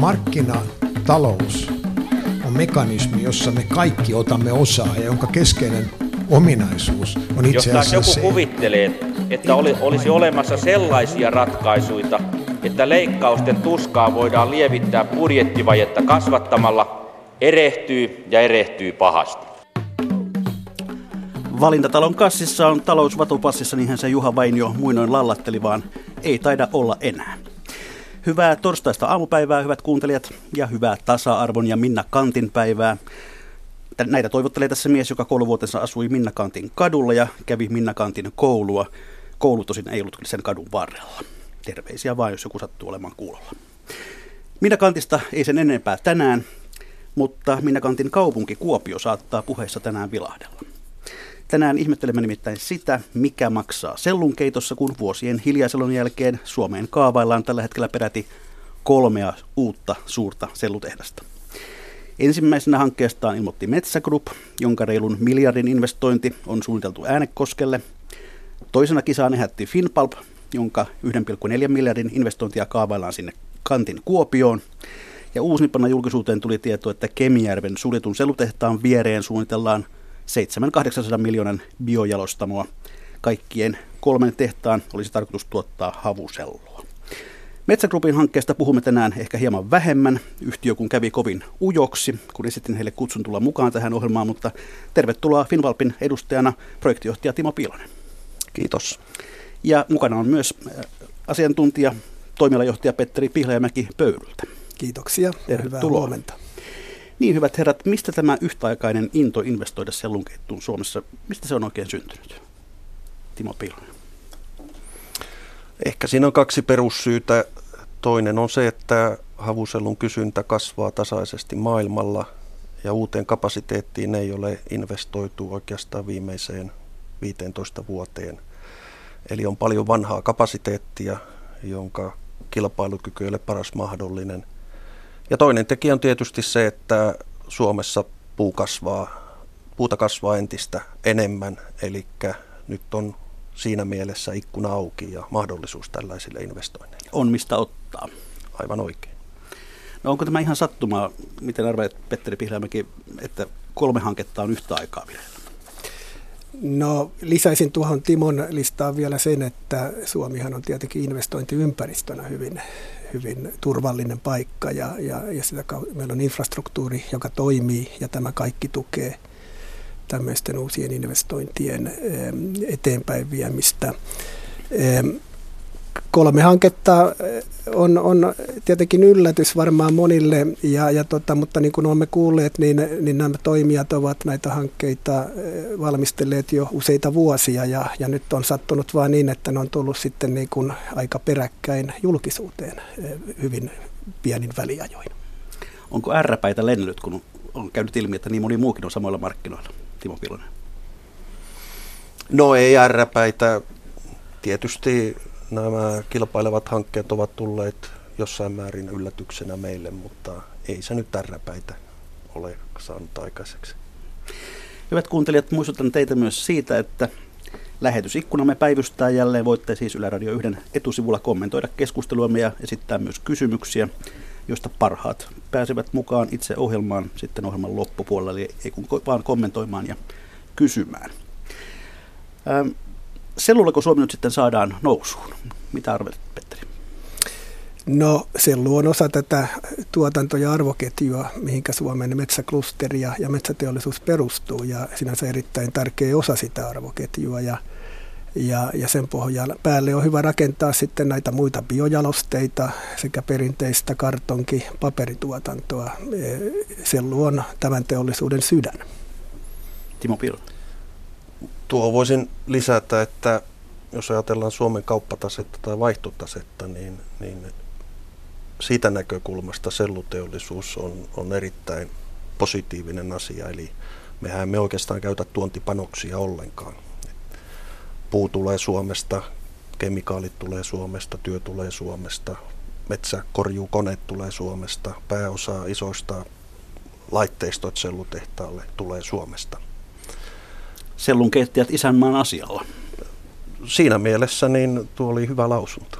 Markkinatalous on mekanismi, jossa me kaikki otamme osaa ja jonka keskeinen ominaisuus on itse Jos asiassa joku se, kuvittelee, että oli, olisi olemassa sellaisia ratkaisuja, että leikkausten tuskaa voidaan lievittää budjettivajetta kasvattamalla, erehtyy ja erehtyy pahasti. Valintatalon kassissa on talousvatupassissa, niinhän se Juha Vainio muinoin lallatteli, vaan ei taida olla enää. Hyvää torstaista aamupäivää, hyvät kuuntelijat, ja hyvää tasa-arvon ja Minna Kantin päivää. Tä- Näitä toivottelee tässä mies, joka kouluvuotensa asui Minna Kantin kadulla ja kävi Minna Kantin koulua. Koulu tosin ei ollut sen kadun varrella. Terveisiä vaan, jos joku sattuu olemaan kuulolla. Minna Kantista ei sen enempää tänään, mutta Minna Kantin kaupunki Kuopio saattaa puheessa tänään vilahdella. Tänään ihmettelemme nimittäin sitä, mikä maksaa sellunkeitossa, kun vuosien hiljaiselon jälkeen Suomeen kaavaillaan tällä hetkellä peräti kolmea uutta suurta sellutehdasta. Ensimmäisenä hankkeestaan ilmoitti Metsä Group, jonka reilun miljardin investointi on suunniteltu äänekoskelle. Toisena kisaan ehätti Finpulp, jonka 1,4 miljardin investointia kaavaillaan sinne Kantin Kuopioon. Ja uusimpana julkisuuteen tuli tieto, että Kemijärven suljetun sellutehtaan viereen suunnitellaan 700-800 miljoonan biojalostamoa. Kaikkien kolmen tehtaan olisi tarkoitus tuottaa havusellua. Metsägrupin hankkeesta puhumme tänään ehkä hieman vähemmän. Yhtiö kun kävi kovin ujoksi, kun esitin heille kutsun tulla mukaan tähän ohjelmaan, mutta tervetuloa Finvalpin edustajana projektijohtaja Timo Piilonen. Kiitos. Ja mukana on myös äh, asiantuntija, toimialajohtaja Petteri Pihlajamäki Pöyryltä. Kiitoksia ja hyvää Tervetuloa. huomenta. Niin hyvät herrat, mistä tämä yhtäaikainen into investoida sellunkeittuun Suomessa, mistä se on oikein syntynyt? Timo Piilonen. Ehkä siinä on kaksi perussyytä. Toinen on se, että havusellun kysyntä kasvaa tasaisesti maailmalla ja uuteen kapasiteettiin ei ole investoitu oikeastaan viimeiseen 15 vuoteen. Eli on paljon vanhaa kapasiteettia, jonka kilpailukyky ei ole paras mahdollinen. Ja toinen tekijä on tietysti se, että Suomessa puu kasvaa, puuta kasvaa entistä enemmän, eli nyt on siinä mielessä ikkuna auki ja mahdollisuus tällaisille investoinneille. On mistä ottaa. Aivan oikein. No onko tämä ihan sattumaa, miten arvelet Petteri Pihlajamäki, että kolme hanketta on yhtä aikaa vireillä? No lisäisin tuohon Timon listaan vielä sen, että Suomihan on tietenkin investointiympäristönä hyvin, hyvin turvallinen paikka ja, ja, ja sitä kau- meillä on infrastruktuuri, joka toimii ja tämä kaikki tukee tämmöisten uusien investointien eteenpäin viemistä. Kolme hanketta eh, on, on tietenkin yllätys varmaan monille, ja, ja tota, mutta niin kuin olemme kuulleet, niin, niin nämä toimijat ovat näitä hankkeita eh, valmistelleet jo useita vuosia, ja, ja nyt on sattunut vain niin, että ne on tullut sitten niin kuin aika peräkkäin julkisuuteen eh, hyvin pienin väliajoin. Onko ärräpäitä lennellyt, kun on käynyt ilmi, että niin moni muukin on samoilla markkinoilla? Timo Piilonen. No ei ärräpäitä. Tietysti nämä kilpailevat hankkeet ovat tulleet jossain määrin yllätyksenä meille, mutta ei se nyt ärräpäitä ole saanut aikaiseksi. Hyvät kuuntelijat, muistutan teitä myös siitä, että lähetysikkunamme päivystää jälleen. Voitte siis Yle Radio 1 etusivulla kommentoida keskusteluamme ja esittää myös kysymyksiä, joista parhaat pääsevät mukaan itse ohjelmaan sitten ohjelman loppupuolella, eli ei kun vaan kommentoimaan ja kysymään. Sellullako Suomi nyt sitten saadaan nousuun? Mitä arvelet, Petteri? No sellu on osa tätä tuotanto- ja arvoketjua, mihinkä Suomen metsäklusteri ja, ja metsäteollisuus perustuu ja sinänsä erittäin tärkeä osa sitä arvoketjua ja, ja, ja sen pohjalla päälle on hyvä rakentaa sitten näitä muita biojalosteita sekä perinteistä kartonki- paperituotantoa. Sellu on tämän teollisuuden sydän. Timo Piilonen. Tuo voisin lisätä, että jos ajatellaan Suomen kauppatasetta tai vaihtotasetta, niin, niin siitä näkökulmasta selluteollisuus on, on erittäin positiivinen asia. Eli mehän me oikeastaan käytä tuontipanoksia ollenkaan. Puu tulee Suomesta, kemikaalit tulee Suomesta, työ tulee Suomesta, metsäkorjuukoneet tulee Suomesta, pääosa isoista laitteistot sellutehtaalle tulee Suomesta. Sellun keittäjät isänmaan asialla. Siinä mielessä niin tuo oli hyvä lausunto.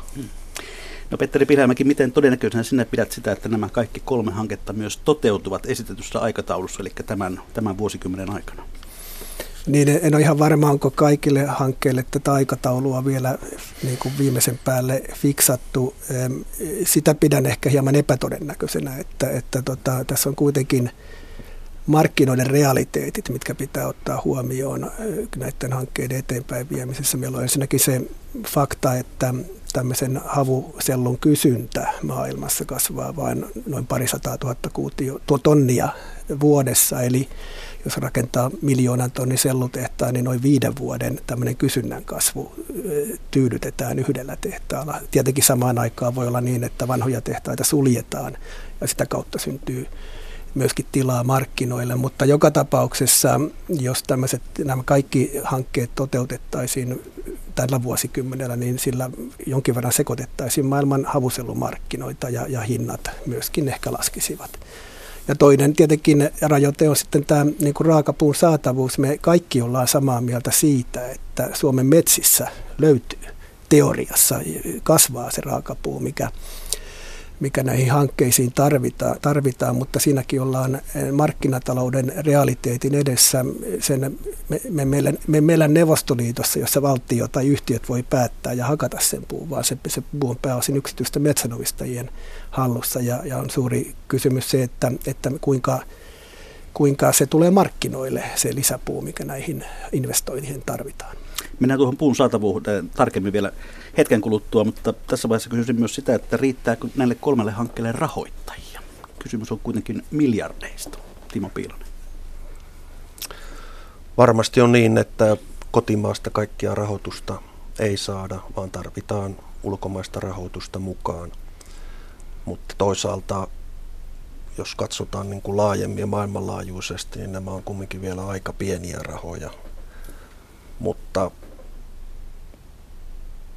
No Petteri Pilhämäki, miten todennäköisenä sinä pidät sitä, että nämä kaikki kolme hanketta myös toteutuvat esitetyssä aikataulussa, eli tämän, tämän vuosikymmenen aikana? Niin en ole ihan varma, onko kaikille hankkeille tätä aikataulua vielä niin kuin viimeisen päälle fiksattu. Sitä pidän ehkä hieman epätodennäköisenä, että, että tota, tässä on kuitenkin markkinoiden realiteetit, mitkä pitää ottaa huomioon näiden hankkeiden eteenpäin viemisessä. Meillä on ensinnäkin se fakta, että tämmöisen havusellun kysyntä maailmassa kasvaa vain noin parisataa tuhatta kuutio, tonnia vuodessa, eli jos rakentaa miljoonan tonnin sellutehtaan, niin noin viiden vuoden tämmöinen kysynnän kasvu tyydytetään yhdellä tehtaalla. Tietenkin samaan aikaan voi olla niin, että vanhoja tehtaita suljetaan ja sitä kautta syntyy myöskin tilaa markkinoille, mutta joka tapauksessa, jos tämmöiset, nämä kaikki hankkeet toteutettaisiin tällä vuosikymmenellä, niin sillä jonkin verran sekoitettaisiin maailman havusellumarkkinoita ja, ja hinnat myöskin ehkä laskisivat. Ja toinen tietenkin rajoite on sitten tämä niin kuin raakapuun saatavuus. Me kaikki ollaan samaa mieltä siitä, että Suomen metsissä löytyy teoriassa, kasvaa se raakapuu, mikä mikä näihin hankkeisiin tarvitaan, tarvitaan mutta siinäkin ollaan eh, markkinatalouden realiteetin edessä. Sen, me, me, meillä, me meillä Neuvostoliitossa, jossa valtio tai yhtiöt voi päättää ja hakata sen puun, vaan se, se puu on pääosin yksityistä metsänomistajien hallussa ja, ja on suuri kysymys se, että, että kuinka, kuinka se tulee markkinoille, se lisäpuu, mikä näihin investointeihin tarvitaan. Mennään tuohon puun saatavuuteen tarkemmin vielä hetken kuluttua, mutta tässä vaiheessa kysyisin myös sitä, että riittääkö näille kolmelle hankkeelle rahoittajia? Kysymys on kuitenkin miljardeista. Timo Piilonen. Varmasti on niin, että kotimaasta kaikkia rahoitusta ei saada, vaan tarvitaan ulkomaista rahoitusta mukaan. Mutta toisaalta, jos katsotaan niin kuin laajemmin ja maailmanlaajuisesti, niin nämä on kumminkin vielä aika pieniä rahoja. Mutta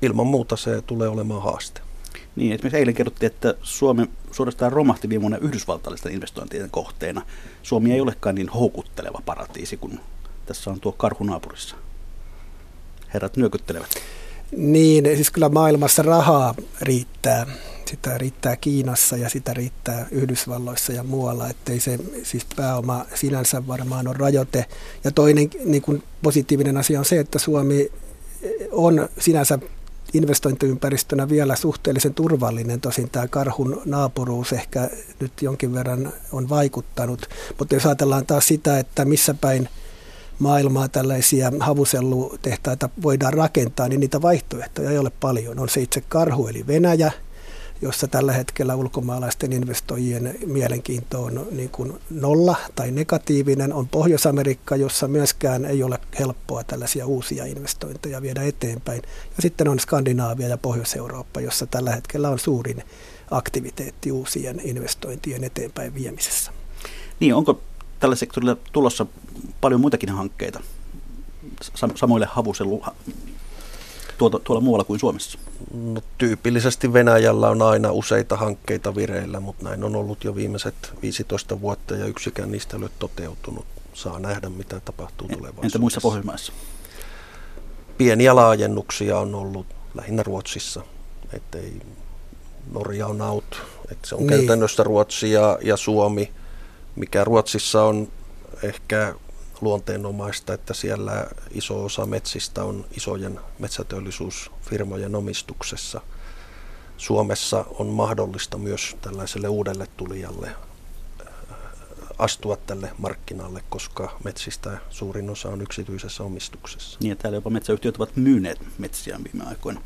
ilman muuta se tulee olemaan haaste. Niin, esimerkiksi eilen kerrottiin, että Suomi suorastaan romahti viime vuonna yhdysvaltalaisten investointien kohteena. Suomi ei olekaan niin houkutteleva paratiisi kuin tässä on tuo karhu naapurissa. Herrat nyökyttelevät. Niin, siis kyllä maailmassa rahaa riittää. Sitä riittää Kiinassa ja sitä riittää Yhdysvalloissa ja muualla, ettei se siis pääoma sinänsä varmaan on rajoite. Ja toinen niin kuin positiivinen asia on se, että Suomi on sinänsä investointiympäristönä vielä suhteellisen turvallinen. Tosin tämä karhun naapuruus ehkä nyt jonkin verran on vaikuttanut. Mutta jos ajatellaan taas sitä, että missä päin maailmaa tällaisia havusellutehtaita voidaan rakentaa, niin niitä vaihtoehtoja ei ole paljon. On se itse karhu eli Venäjä – jossa tällä hetkellä ulkomaalaisten investoijien mielenkiinto on niin kuin nolla tai negatiivinen, on Pohjois-Amerikka, jossa myöskään ei ole helppoa tällaisia uusia investointeja viedä eteenpäin. Ja sitten on Skandinaavia ja Pohjois-Eurooppa, jossa tällä hetkellä on suurin aktiviteetti uusien investointien eteenpäin viemisessä. Niin, onko tällä sektorilla tulossa paljon muitakin hankkeita samoille havuselu tuota, tuolla muualla kuin Suomessa? No, tyypillisesti Venäjällä on aina useita hankkeita vireillä, mutta näin on ollut jo viimeiset 15 vuotta ja yksikään niistä ei ole toteutunut. Saa nähdä, mitä tapahtuu tulevaisuudessa. Entä muissa Pohjoismaissa? Pieniä laajennuksia on ollut lähinnä Ruotsissa. Ettei Norja on out. Että se on niin. käytännössä Ruotsi ja, ja Suomi, mikä Ruotsissa on ehkä luonteenomaista, että siellä iso osa metsistä on isojen metsäteollisuusfirmojen omistuksessa. Suomessa on mahdollista myös tällaiselle uudelle tulijalle äh, astua tälle markkinalle, koska metsistä suurin osa on yksityisessä omistuksessa. Niin, ja täällä jopa metsäyhtiöt ovat myyneet metsiään viime aikoina.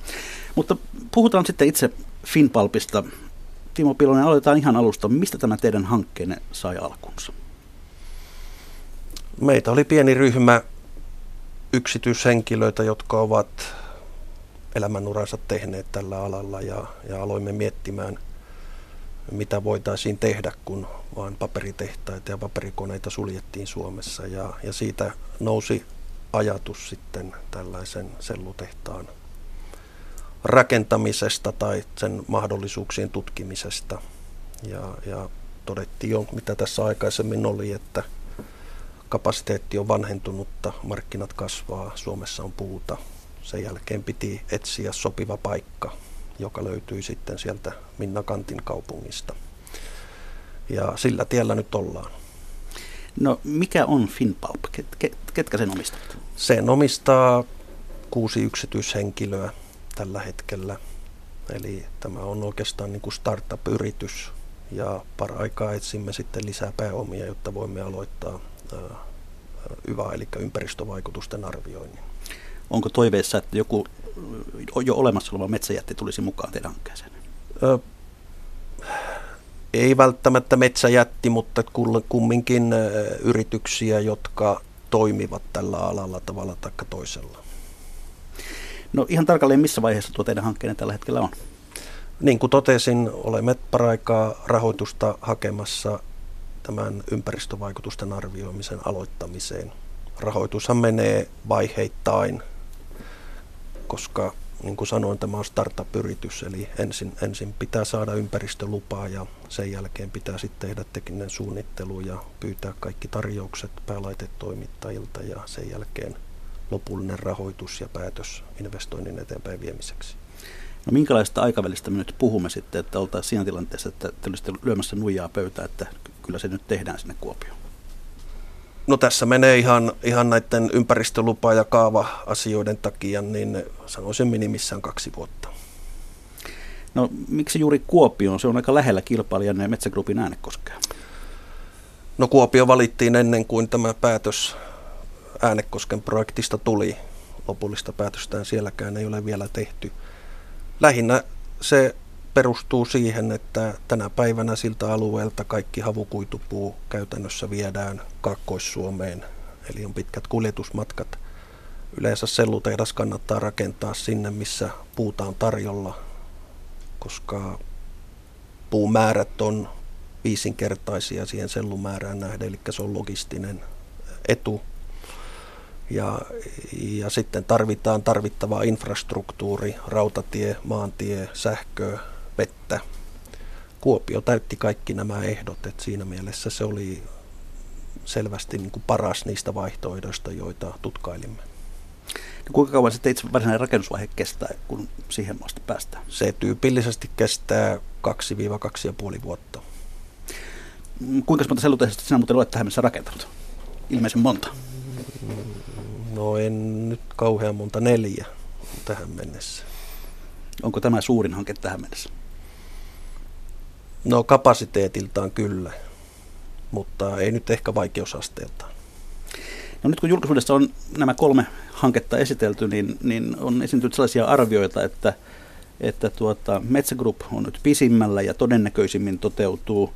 Mutta puhutaan sitten itse Finpalpista. Timo Pilonen, aloitetaan ihan alusta. Mistä tämä teidän hankkeenne sai alkunsa? Meitä oli pieni ryhmä yksityishenkilöitä, jotka ovat elämänuransa tehneet tällä alalla ja, ja aloimme miettimään, mitä voitaisiin tehdä, kun vain paperitehtaita ja paperikoneita suljettiin Suomessa. Ja, ja siitä nousi ajatus sitten tällaisen sellutehtaan rakentamisesta tai sen mahdollisuuksien tutkimisesta. Ja, ja todettiin jo, mitä tässä aikaisemmin oli, että – kapasiteetti on vanhentunutta, markkinat kasvaa, Suomessa on puuta. Sen jälkeen piti etsiä sopiva paikka joka löytyi sitten sieltä Minna Kantin kaupungista. Ja sillä tiellä nyt ollaan. No mikä on Finpulp? Ketkä sen omistavat? Sen omistaa kuusi yksityishenkilöä tällä hetkellä. Eli tämä on oikeastaan niin kuin startup-yritys ja paraikaa etsimme sitten lisää pääomia, jotta voimme aloittaa YVA, eli ympäristövaikutusten arvioinnin. Onko toiveessa, että joku jo olemassa oleva metsäjätti tulisi mukaan teidän hankkeeseen? Ö, ei välttämättä metsäjätti, mutta kumminkin yrityksiä, jotka toimivat tällä alalla tavalla tai toisella. No ihan tarkalleen missä vaiheessa tuo teidän hankkeenne tällä hetkellä on? Niin kuin totesin, olemme paraikaa rahoitusta hakemassa tämän ympäristövaikutusten arvioimisen aloittamiseen. Rahoitushan menee vaiheittain, koska niin kuin sanoin, tämä on startup-yritys, eli ensin, ensin pitää saada ympäristölupaa ja sen jälkeen pitää sitten tehdä tekninen suunnittelu ja pyytää kaikki tarjoukset päälaitetoimittajilta ja sen jälkeen lopullinen rahoitus ja päätös investoinnin eteenpäin viemiseksi. No minkälaista aikavälistä me nyt puhumme sitten, että oltaisiin siinä tilanteessa, että te olisitte lyömässä nuijaa pöytää, että kyllä se nyt tehdään sinne Kuopioon? No tässä menee ihan, ihan näiden ympäristölupa- ja kaava-asioiden takia, niin sanoisin minimissään kaksi vuotta. No miksi juuri Kuopio? Se on aika lähellä kilpailijan Metsägrupin äänekoskea. No Kuopio valittiin ennen kuin tämä päätös Äänekosken projektista tuli. Lopullista päätöstään sielläkään ei ole vielä tehty. Lähinnä se perustuu siihen, että tänä päivänä siltä alueelta kaikki havukuitupuu käytännössä viedään Kaakkois-Suomeen, eli on pitkät kuljetusmatkat. Yleensä sellutehdas kannattaa rakentaa sinne, missä puuta on tarjolla, koska puumäärät on viisinkertaisia siihen sellumäärään nähden, eli se on logistinen etu. Ja, ja sitten tarvitaan tarvittavaa infrastruktuuri, rautatie, maantie, sähkö, vettä. Kuopio täytti kaikki nämä ehdot, että siinä mielessä se oli selvästi niin kuin paras niistä vaihtoehdoista, joita tutkailimme. No kuinka kauan sitten itse varsinainen rakennusvaihe kestää, kun siihen asti päästään? Se tyypillisesti kestää 2-2,5 vuotta. Kuinka monta sellutehdasta sinä muuten olet tähän mennessä rakentanut? Ilmeisen monta. No en nyt kauhean monta neljä tähän mennessä. Onko tämä suurin hanke tähän mennessä? No kapasiteetiltaan kyllä, mutta ei nyt ehkä vaikeusasteeltaan. No nyt kun julkisuudessa on nämä kolme hanketta esitelty, niin, niin on esiintynyt sellaisia arvioita, että, että tuota, Metsä Group on nyt pisimmällä ja todennäköisimmin toteutuu.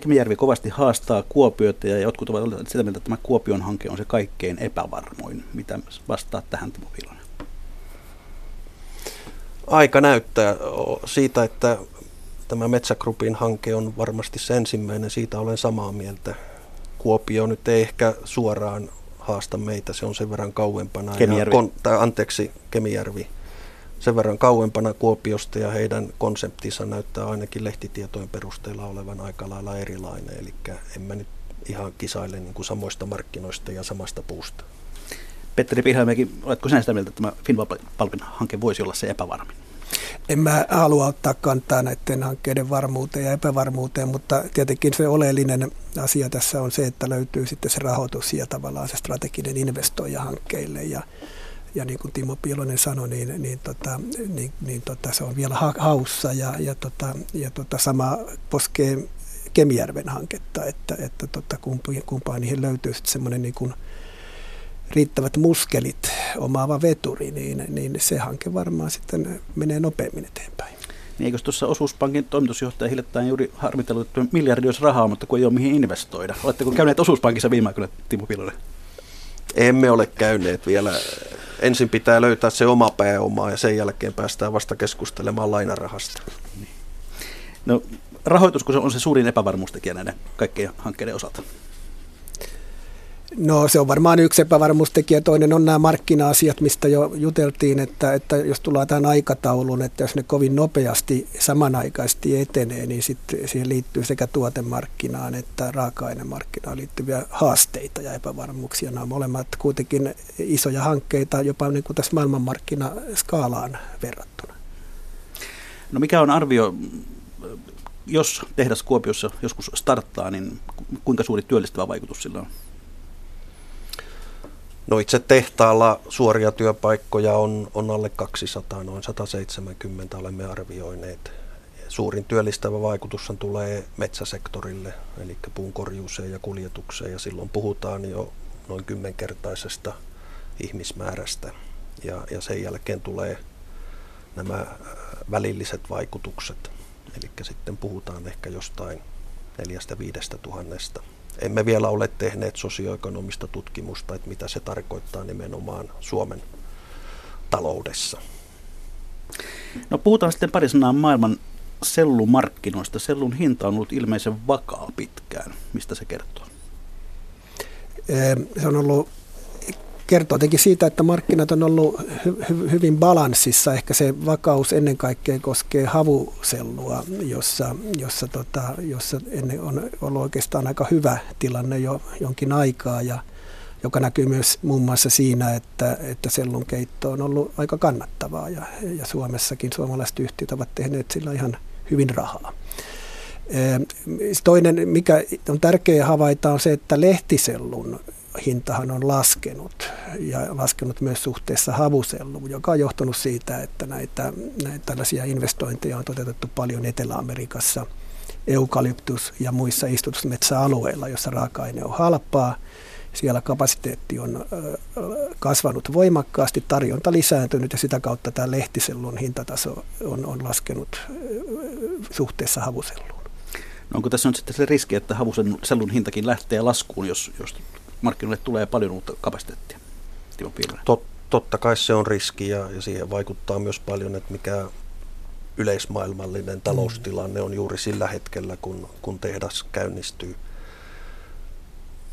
Kemijärvi kovasti haastaa Kuopiota ja jotkut ovat sitä mieltä, että tämä Kuopion hanke on se kaikkein epävarmoin. Mitä vastaat tähän Timo Vilonen? Aika näyttää siitä, että Tämä Metsägrupin hanke on varmasti se ensimmäinen, siitä olen samaa mieltä. Kuopio nyt ei ehkä suoraan haasta meitä, se on sen verran kauempana. Kemijärvi. Ja kon, tai anteeksi, Kemijärvi. Sen verran kauempana Kuopiosta ja heidän konseptinsa näyttää ainakin lehtitietojen perusteella olevan aika lailla erilainen. Eli en mä nyt ihan kisaile niin kuin samoista markkinoista ja samasta puusta. Petteri Pihlamäki, oletko sinä sitä mieltä, että tämä Finvalpin hanke voisi olla se epävarmin? En mä halua ottaa kantaa näiden hankkeiden varmuuteen ja epävarmuuteen, mutta tietenkin se oleellinen asia tässä on se, että löytyy sitten se rahoitus ja tavallaan se strateginen investoija hankkeille. Ja ja niin kuin Timo Piilonen sanoi, niin, niin, tota, niin, niin tota, se on vielä ha- haussa ja, ja, tota, ja tota, sama koskee Kemijärven hanketta, että, että tota, kumpaan, niihin löytyy sitten semmoinen niin kuin riittävät muskelit omaava veturi, niin, niin se hanke varmaan sitten menee nopeammin eteenpäin. Niin eikö tuossa osuuspankin toimitusjohtaja hiljattain juuri harmitellut, että miljardi olisi rahaa, mutta kun ei ole mihin investoida. Oletteko käyneet osuuspankissa viime aikoina, Timo Pilonen? Emme ole käyneet vielä. Ensin pitää löytää se oma pääoma ja sen jälkeen päästään vasta keskustelemaan lainarahasta. Niin. No, rahoitus, kun se on se suurin epävarmuustekijä näiden kaikkien hankkeiden osalta? No se on varmaan yksi epävarmuustekijä. Toinen on nämä markkina-asiat, mistä jo juteltiin, että, että jos tullaan tähän aikatauluun, että jos ne kovin nopeasti samanaikaisesti etenee, niin sitten siihen liittyy sekä tuotemarkkinaan että raaka-ainemarkkinaan liittyviä haasteita ja epävarmuuksia. Nämä on molemmat kuitenkin isoja hankkeita jopa niin kuin tässä maailmanmarkkinaskaalaan verrattuna. No mikä on arvio, jos tehdas Kuopiossa joskus starttaa, niin kuinka suuri työllistävä vaikutus sillä on? No itse tehtaalla suoria työpaikkoja on, on alle 200, noin 170 olemme arvioineet. Suurin työllistävä vaikutus tulee metsäsektorille, eli puunkorjuuseen ja kuljetukseen, ja silloin puhutaan jo noin kymmenkertaisesta ihmismäärästä. Ja, ja sen jälkeen tulee nämä äh, välilliset vaikutukset, eli sitten puhutaan ehkä jostain neljästä viidestä tuhannesta emme vielä ole tehneet sosioekonomista tutkimusta, että mitä se tarkoittaa nimenomaan Suomen taloudessa. No puhutaan sitten pari sanaa maailman sellumarkkinoista. Sellun hinta on ollut ilmeisen vakaa pitkään. Mistä se kertoo? Se on ollut kertoo jotenkin siitä, että markkinat on ollut hy- hy- hyvin balanssissa. Ehkä se vakaus ennen kaikkea koskee havusellua, jossa, jossa, tota, jossa ennen on ollut oikeastaan aika hyvä tilanne jo jonkin aikaa ja joka näkyy myös muun muassa siinä, että, että sellun keitto on ollut aika kannattavaa ja, ja Suomessakin suomalaiset yhtiöt ovat tehneet sillä ihan hyvin rahaa. Toinen, mikä on tärkeää havaita, on se, että lehtisellun hintahan on laskenut ja laskenut myös suhteessa havuselluun, joka on johtunut siitä, että näitä, näitä tällaisia investointeja on toteutettu paljon Etelä-Amerikassa, eukalyptus ja muissa istutusmetsäalueilla, jossa raaka-aine on halpaa. Siellä kapasiteetti on kasvanut voimakkaasti, tarjonta lisääntynyt ja sitä kautta tämä lehtisellun hintataso on, on laskenut suhteessa havuselluun. No onko tässä nyt sitten se riski, että havusellun hintakin lähtee laskuun, jos, jos markkinoille tulee paljon uutta kapasiteettia? Timo Tot, totta kai se on riski ja, ja siihen vaikuttaa myös paljon, että mikä yleismaailmallinen taloustilanne on juuri sillä hetkellä, kun, kun tehdas käynnistyy.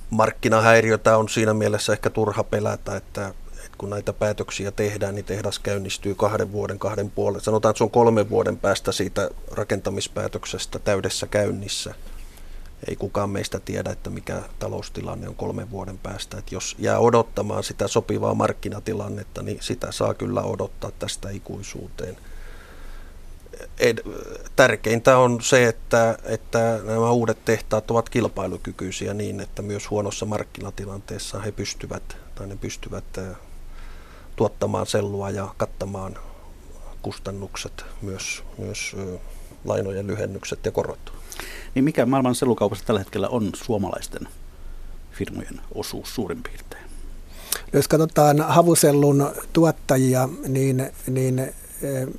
Markkinahäiriötä on siinä mielessä ehkä turha pelätä, että, että kun näitä päätöksiä tehdään, niin tehdas käynnistyy kahden vuoden, kahden puolen. Sanotaan, että se on kolmen vuoden päästä siitä rakentamispäätöksestä täydessä käynnissä – ei kukaan meistä tiedä, että mikä taloustilanne on kolmen vuoden päästä. Että jos jää odottamaan sitä sopivaa markkinatilannetta, niin sitä saa kyllä odottaa tästä ikuisuuteen. Ed, tärkeintä on se, että, että nämä uudet tehtaat ovat kilpailukykyisiä niin, että myös huonossa markkinatilanteessa he pystyvät, tai ne pystyvät tuottamaan sellua ja kattamaan kustannukset, myös, myös lainojen lyhennykset ja korot. Niin mikä maailman sellukaupassa tällä hetkellä on suomalaisten firmojen osuus suurin piirtein? Jos katsotaan havusellun tuottajia, niin, niin eh,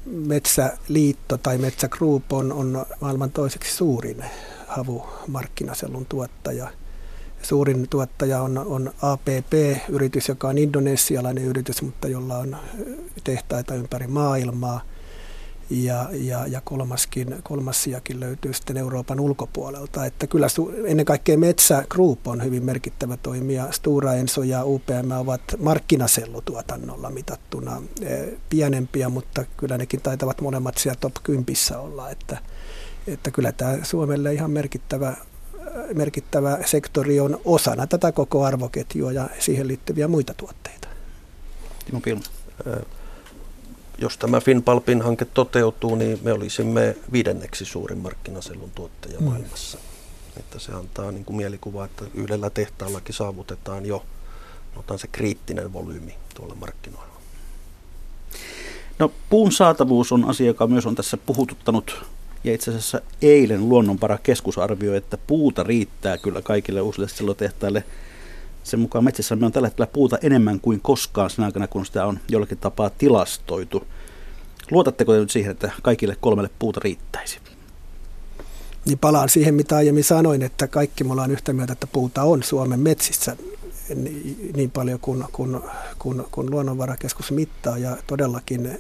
Metsäliitto tai Metsägroup on, on maailman toiseksi suurin havumarkkinasellun tuottaja. Suurin tuottaja on, on APP-yritys, joka on indonesialainen yritys, mutta jolla on tehtaita ympäri maailmaa ja, ja, ja kolmaskin, kolmassiakin löytyy sitten Euroopan ulkopuolelta. Että kyllä ennen kaikkea Metsä Group on hyvin merkittävä toimija. Stura Enso ja UPM ovat markkinasellutuotannolla mitattuna eh, pienempiä, mutta kyllä nekin taitavat molemmat siellä top 10 olla. Että, että kyllä tämä Suomelle ihan merkittävä merkittävä sektori on osana tätä koko arvoketjua ja siihen liittyviä muita tuotteita. Timo Pilma jos tämä Finpalpin hanke toteutuu, niin me olisimme viidenneksi suurin markkinasellun tuottaja mm. maailmassa. Että se antaa niin kuin mielikuva, että yhdellä tehtaallakin saavutetaan jo otan se kriittinen volyymi tuolla markkinoilla. No, puun saatavuus on asia, joka myös on tässä puhututtanut. Ja itse asiassa eilen Luonnonpara keskusarvioi, että puuta riittää kyllä kaikille uusille sellotehtaille – sen mukaan me on tällä hetkellä puuta enemmän kuin koskaan sen aikana, kun sitä on jollakin tapaa tilastoitu. Luotatteko te nyt siihen, että kaikille kolmelle puuta riittäisi? Niin palaan siihen, mitä aiemmin sanoin, että kaikki me ollaan yhtä mieltä, että puuta on Suomen metsissä niin paljon kuin, kuin, kuin, kuin luonnonvarakeskus mittaa ja todellakin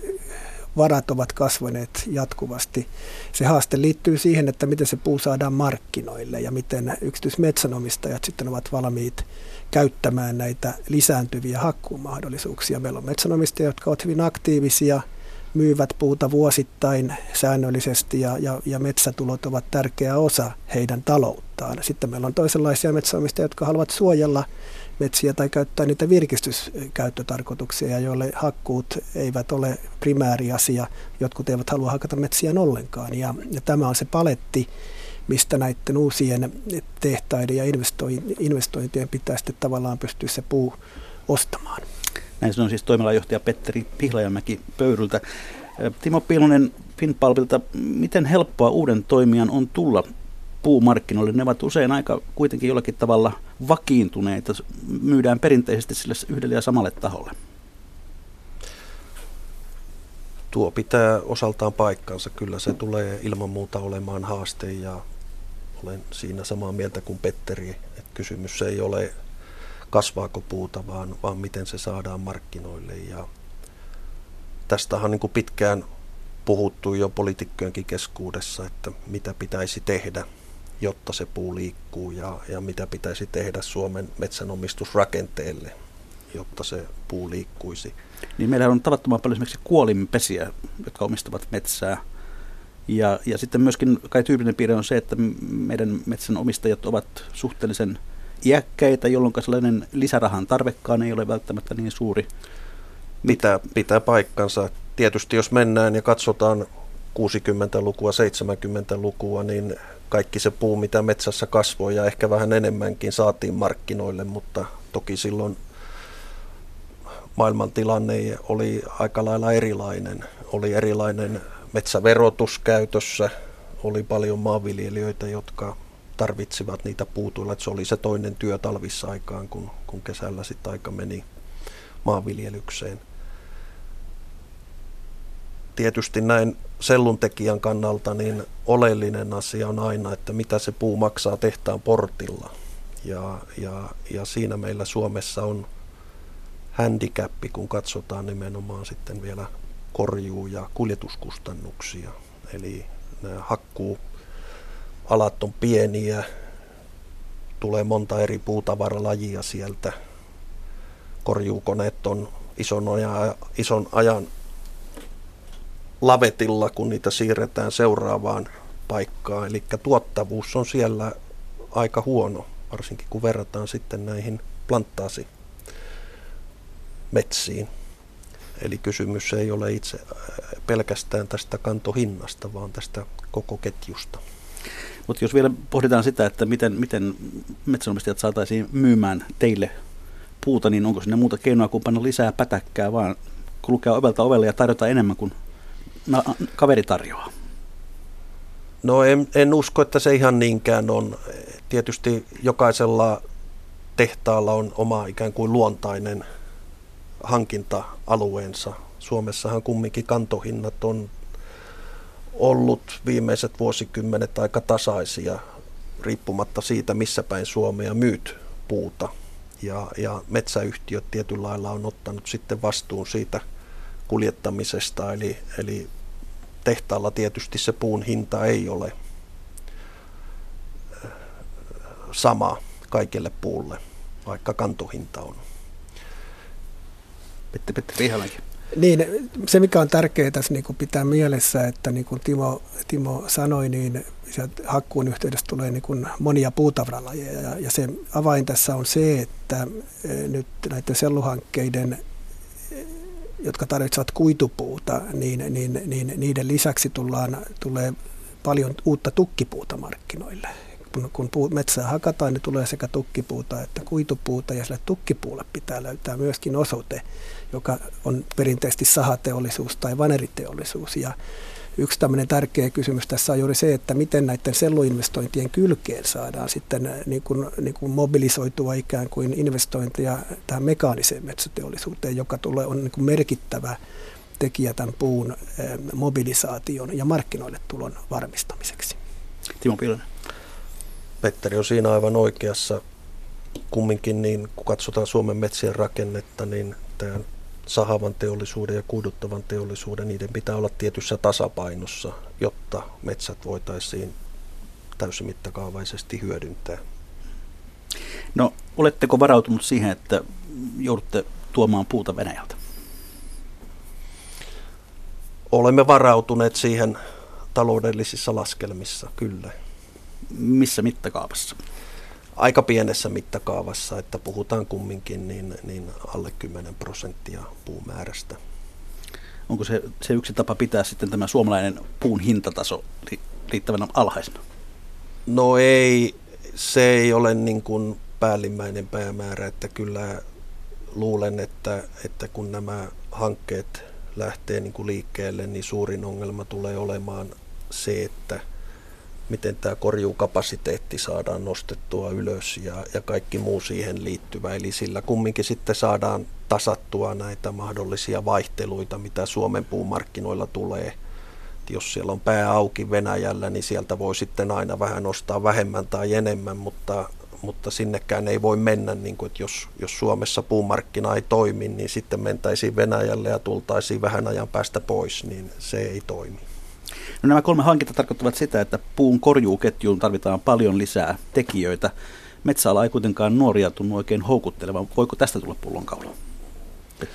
varat ovat kasvaneet jatkuvasti. Se haaste liittyy siihen, että miten se puu saadaan markkinoille ja miten yksityismetsänomistajat sitten ovat valmiit käyttämään näitä lisääntyviä hakkuumahdollisuuksia. Meillä on metsänomistajia, jotka ovat hyvin aktiivisia, myyvät puuta vuosittain säännöllisesti ja, ja, ja metsätulot ovat tärkeä osa heidän talouttaan. Sitten meillä on toisenlaisia metsänomistajia, jotka haluavat suojella metsiä tai käyttää niitä virkistyskäyttötarkoituksia, joille hakkuut eivät ole primääri asia. Jotkut eivät halua hakata metsiä ollenkaan ja, ja tämä on se paletti, mistä näiden uusien tehtaiden ja investointien pitää sitten tavallaan pystyä se puu ostamaan. Näin on siis toimialajohtaja Petteri Pihlajamäki Pöyryltä. Timo Piilonen Finpalvilta, miten helppoa uuden toimijan on tulla puumarkkinoille? Ne ovat usein aika kuitenkin jollakin tavalla vakiintuneita, myydään perinteisesti sille yhdelle ja samalle taholle. Tuo pitää osaltaan paikkansa. Kyllä se tulee ilman muuta olemaan haaste ja olen siinä samaa mieltä kuin Petteri, että kysymys ei ole kasvaako puuta, vaan, vaan miten se saadaan markkinoille. Ja tästä on niin kuin pitkään puhuttu jo poliitikkojenkin keskuudessa, että mitä pitäisi tehdä, jotta se puu liikkuu ja, ja mitä pitäisi tehdä Suomen metsänomistusrakenteelle, jotta se puu liikkuisi. Niin meillä on tavattoman paljon esimerkiksi kuolinpesiä, jotka omistavat metsää. Ja, ja sitten myöskin kai tyypillinen piirre on se, että meidän metsänomistajat ovat suhteellisen iäkkäitä, jolloin sellainen lisärahan tarvekaan ei ole välttämättä niin suuri. Pitää, pitää paikkansa. Tietysti jos mennään ja katsotaan 60-lukua, 70-lukua, niin kaikki se puu, mitä metsässä kasvoi ja ehkä vähän enemmänkin saatiin markkinoille, mutta toki silloin maailman tilanne oli aika lailla erilainen. Oli erilainen metsäverotus käytössä, oli paljon maanviljelijöitä, jotka tarvitsivat niitä puutuilla. Se oli se toinen työ talvissa aikaan, kun, kun kesällä sitten aika meni maanviljelykseen. Tietysti näin selluntekijän kannalta niin oleellinen asia on aina, että mitä se puu maksaa tehtaan portilla. Ja, ja, ja siinä meillä Suomessa on handicappi, kun katsotaan nimenomaan sitten vielä korjuu- ja kuljetuskustannuksia. Eli nämä hakkuu alat on pieniä, tulee monta eri puutavaralajia sieltä. Korjuukoneet on ison ajan, ison ajan lavetilla, kun niitä siirretään seuraavaan paikkaan. Eli tuottavuus on siellä aika huono, varsinkin kun verrataan sitten näihin planttaasi metsiin. Eli kysymys ei ole itse pelkästään tästä kantohinnasta, vaan tästä koko ketjusta. Mutta jos vielä pohditaan sitä, että miten, miten metsänomistajat saataisiin myymään teille puuta, niin onko sinne muuta keinoa kuin panna lisää pätäkkää, vaan kulkea ovelta ovelle ja tarjota enemmän kuin kaveri tarjoaa? No en, en usko, että se ihan niinkään on. Tietysti jokaisella tehtaalla on oma ikään kuin luontainen hankinta-alueensa. Suomessahan kumminkin kantohinnat on ollut viimeiset vuosikymmenet aika tasaisia riippumatta siitä, missä päin Suomea myyt puuta. Ja, ja metsäyhtiöt tietyllä lailla on ottanut sitten vastuun siitä kuljettamisesta, eli, eli tehtaalla tietysti se puun hinta ei ole äh, sama kaikille puulle, vaikka kantohinta on. Petteri Petteri Ihalainen. Niin, se mikä on tärkeää tässä niin pitää mielessä, että niin kuin Timo, Timo sanoi, niin hakkuun yhteydessä tulee niin kuin monia puutavaralajeja. Ja, ja se avain tässä on se, että e, nyt näiden selluhankkeiden, e, jotka tarvitsevat kuitupuuta, niin, niin, niin niiden lisäksi tullaan, tulee paljon uutta tukkipuuta markkinoille kun, kun puu, metsää hakataan, niin tulee sekä tukkipuuta että kuitupuuta, ja sille tukkipuulle pitää löytää myöskin osoite, joka on perinteisesti sahateollisuus tai vaneriteollisuus. Ja yksi tämmöinen tärkeä kysymys tässä on juuri se, että miten näiden selluinvestointien kylkeen saadaan sitten äh, niin kuin, niin kuin mobilisoitua ikään kuin investointeja tähän mekaaniseen metsäteollisuuteen, joka tulee, on niin kuin merkittävä tekijä tämän puun äh, mobilisaation ja markkinoille tulon varmistamiseksi. Timo Pilonen. Petteri on siinä aivan oikeassa. Kumminkin niin, kun katsotaan Suomen metsien rakennetta, niin tämä sahavan teollisuuden ja kuiduttavan teollisuuden, niiden pitää olla tietyssä tasapainossa, jotta metsät voitaisiin täysimittakaavaisesti hyödyntää. No, oletteko varautunut siihen, että joudutte tuomaan puuta Venäjältä? Olemme varautuneet siihen taloudellisissa laskelmissa, kyllä. Missä mittakaavassa? Aika pienessä mittakaavassa, että puhutaan kumminkin niin, niin alle 10 prosenttia puumäärästä. Onko se, se yksi tapa pitää sitten tämä suomalainen puun hintataso riittävän alhaisena? No ei, se ei ole niin kuin päällimmäinen päämäärä, että kyllä luulen, että, että kun nämä hankkeet lähtee niin kuin liikkeelle, niin suurin ongelma tulee olemaan se, että miten tämä korjuukapasiteetti saadaan nostettua ylös ja, ja kaikki muu siihen liittyvä. Eli sillä kumminkin sitten saadaan tasattua näitä mahdollisia vaihteluita, mitä Suomen puumarkkinoilla tulee. Jos siellä on pää auki Venäjällä, niin sieltä voi sitten aina vähän nostaa vähemmän tai enemmän, mutta mutta sinnekään ei voi mennä, niin kuin, että jos, jos Suomessa puumarkkina ei toimi, niin sitten mentäisiin Venäjälle ja tultaisiin vähän ajan päästä pois, niin se ei toimi. No nämä kolme hanketta tarkoittavat sitä, että puun korjuuketjuun tarvitaan paljon lisää tekijöitä. Metsäala ei kuitenkaan nuoria tunnu oikein houkuttelevan. Voiko tästä tulla pullonkaula?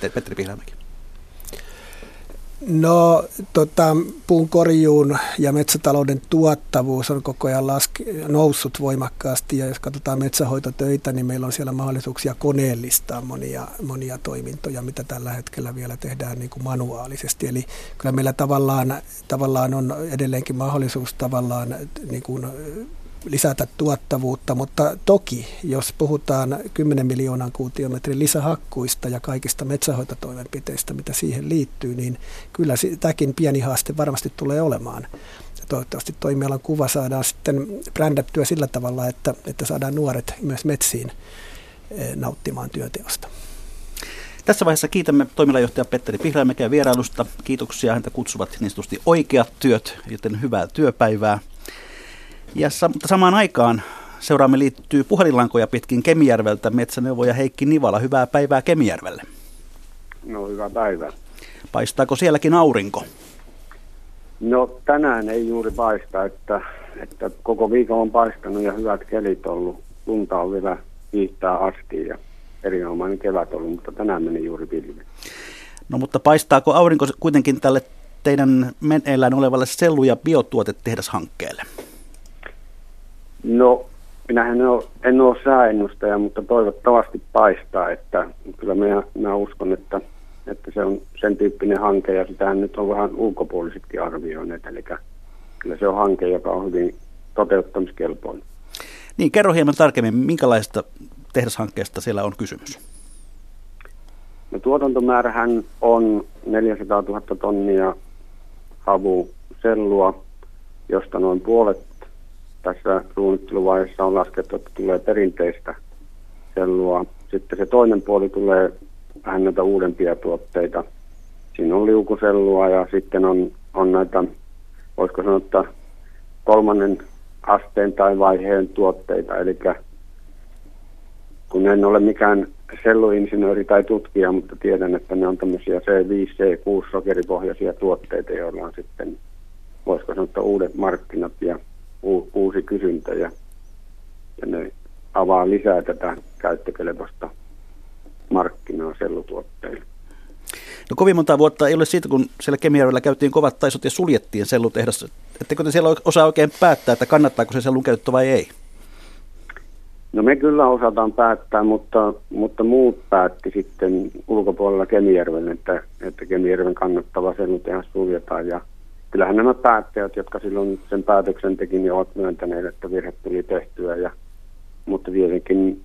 Petteri Pihlamäki. No tota, puun korjuun ja metsätalouden tuottavuus on koko ajan laske, noussut voimakkaasti ja jos katsotaan metsähoitotöitä, niin meillä on siellä mahdollisuuksia koneellistaa monia, monia toimintoja, mitä tällä hetkellä vielä tehdään niin kuin manuaalisesti. Eli kyllä meillä tavallaan, tavallaan on edelleenkin mahdollisuus tavallaan niin kuin lisätä tuottavuutta, mutta toki, jos puhutaan 10 miljoonan kuutiometrin lisähakkuista ja kaikista metsähoitotoimenpiteistä, mitä siihen liittyy, niin kyllä tämäkin pieni haaste varmasti tulee olemaan. Toivottavasti toimialan kuva saadaan sitten brändättyä sillä tavalla, että, että saadaan nuoret myös metsiin eh, nauttimaan työteosta. Tässä vaiheessa kiitämme toimialajohtaja Petteri Pihlajamäkeä vierailusta. Kiitoksia, häntä kutsuvat niin sanotusti oikeat työt, joten hyvää työpäivää. Ja sa- mutta samaan aikaan seuraamme liittyy puhelinlankoja pitkin Kemijärveltä metsäneuvoja Heikki Nivala. Hyvää päivää Kemijärvelle. No hyvää päivää. Paistaako sielläkin aurinko? No tänään ei juuri paista, että, että koko viikon on paistanut ja hyvät kelit ollut. Lunta on vielä viittää asti ja erinomainen kevät ollut, mutta tänään meni juuri pilvi. No mutta paistaako aurinko kuitenkin tälle teidän meneillään olevalle sellu- ja biotuotetehdashankkeelle? No, minähän en ole, en ole sääennustaja, mutta toivottavasti paistaa, että kyllä minä, minä uskon, että, että se on sen tyyppinen hanke ja sitähän nyt on vähän ulkopuolisetkin arvioineet, eli kyllä se on hanke, joka on hyvin toteuttamiskelpoinen. Niin, kerro hieman tarkemmin, minkälaista tehdashankkeesta siellä on kysymys? No, tuotantomäärähän on 400 000 tonnia havusellua, josta noin puolet tässä suunnitteluvaiheessa on laskettu, että tulee perinteistä sellua. Sitten se toinen puoli tulee vähän näitä uudempia tuotteita. Siinä on liukusellua ja sitten on, on näitä, voisiko sanoa, että kolmannen asteen tai vaiheen tuotteita. Eli kun en ole mikään selluinsinööri tai tutkija, mutta tiedän, että ne on tämmöisiä C5, C6 sokeripohjaisia tuotteita, joilla on sitten, voisiko sanoa, että uudet markkinat ja uusi kysyntä ja, ja ne avaa lisää tätä käyttökelpoista markkinaa sellutuotteille. No kovin monta vuotta ei ole siitä, kun siellä Kemijärvellä käytiin kovat taisot ja suljettiin sellutehdas. Ettekö te siellä osaa oikein päättää, että kannattaako se sellun käyttö vai ei? No me kyllä osataan päättää, mutta, mutta muut päätti sitten ulkopuolella Kemijärven, että, että Kemijärven kannattava sellutehas suljetaan ja kyllähän nämä päättäjät, jotka silloin sen päätöksen teki, niin ovat myöntäneet, että virhe tuli tehtyä. Ja, mutta tietenkin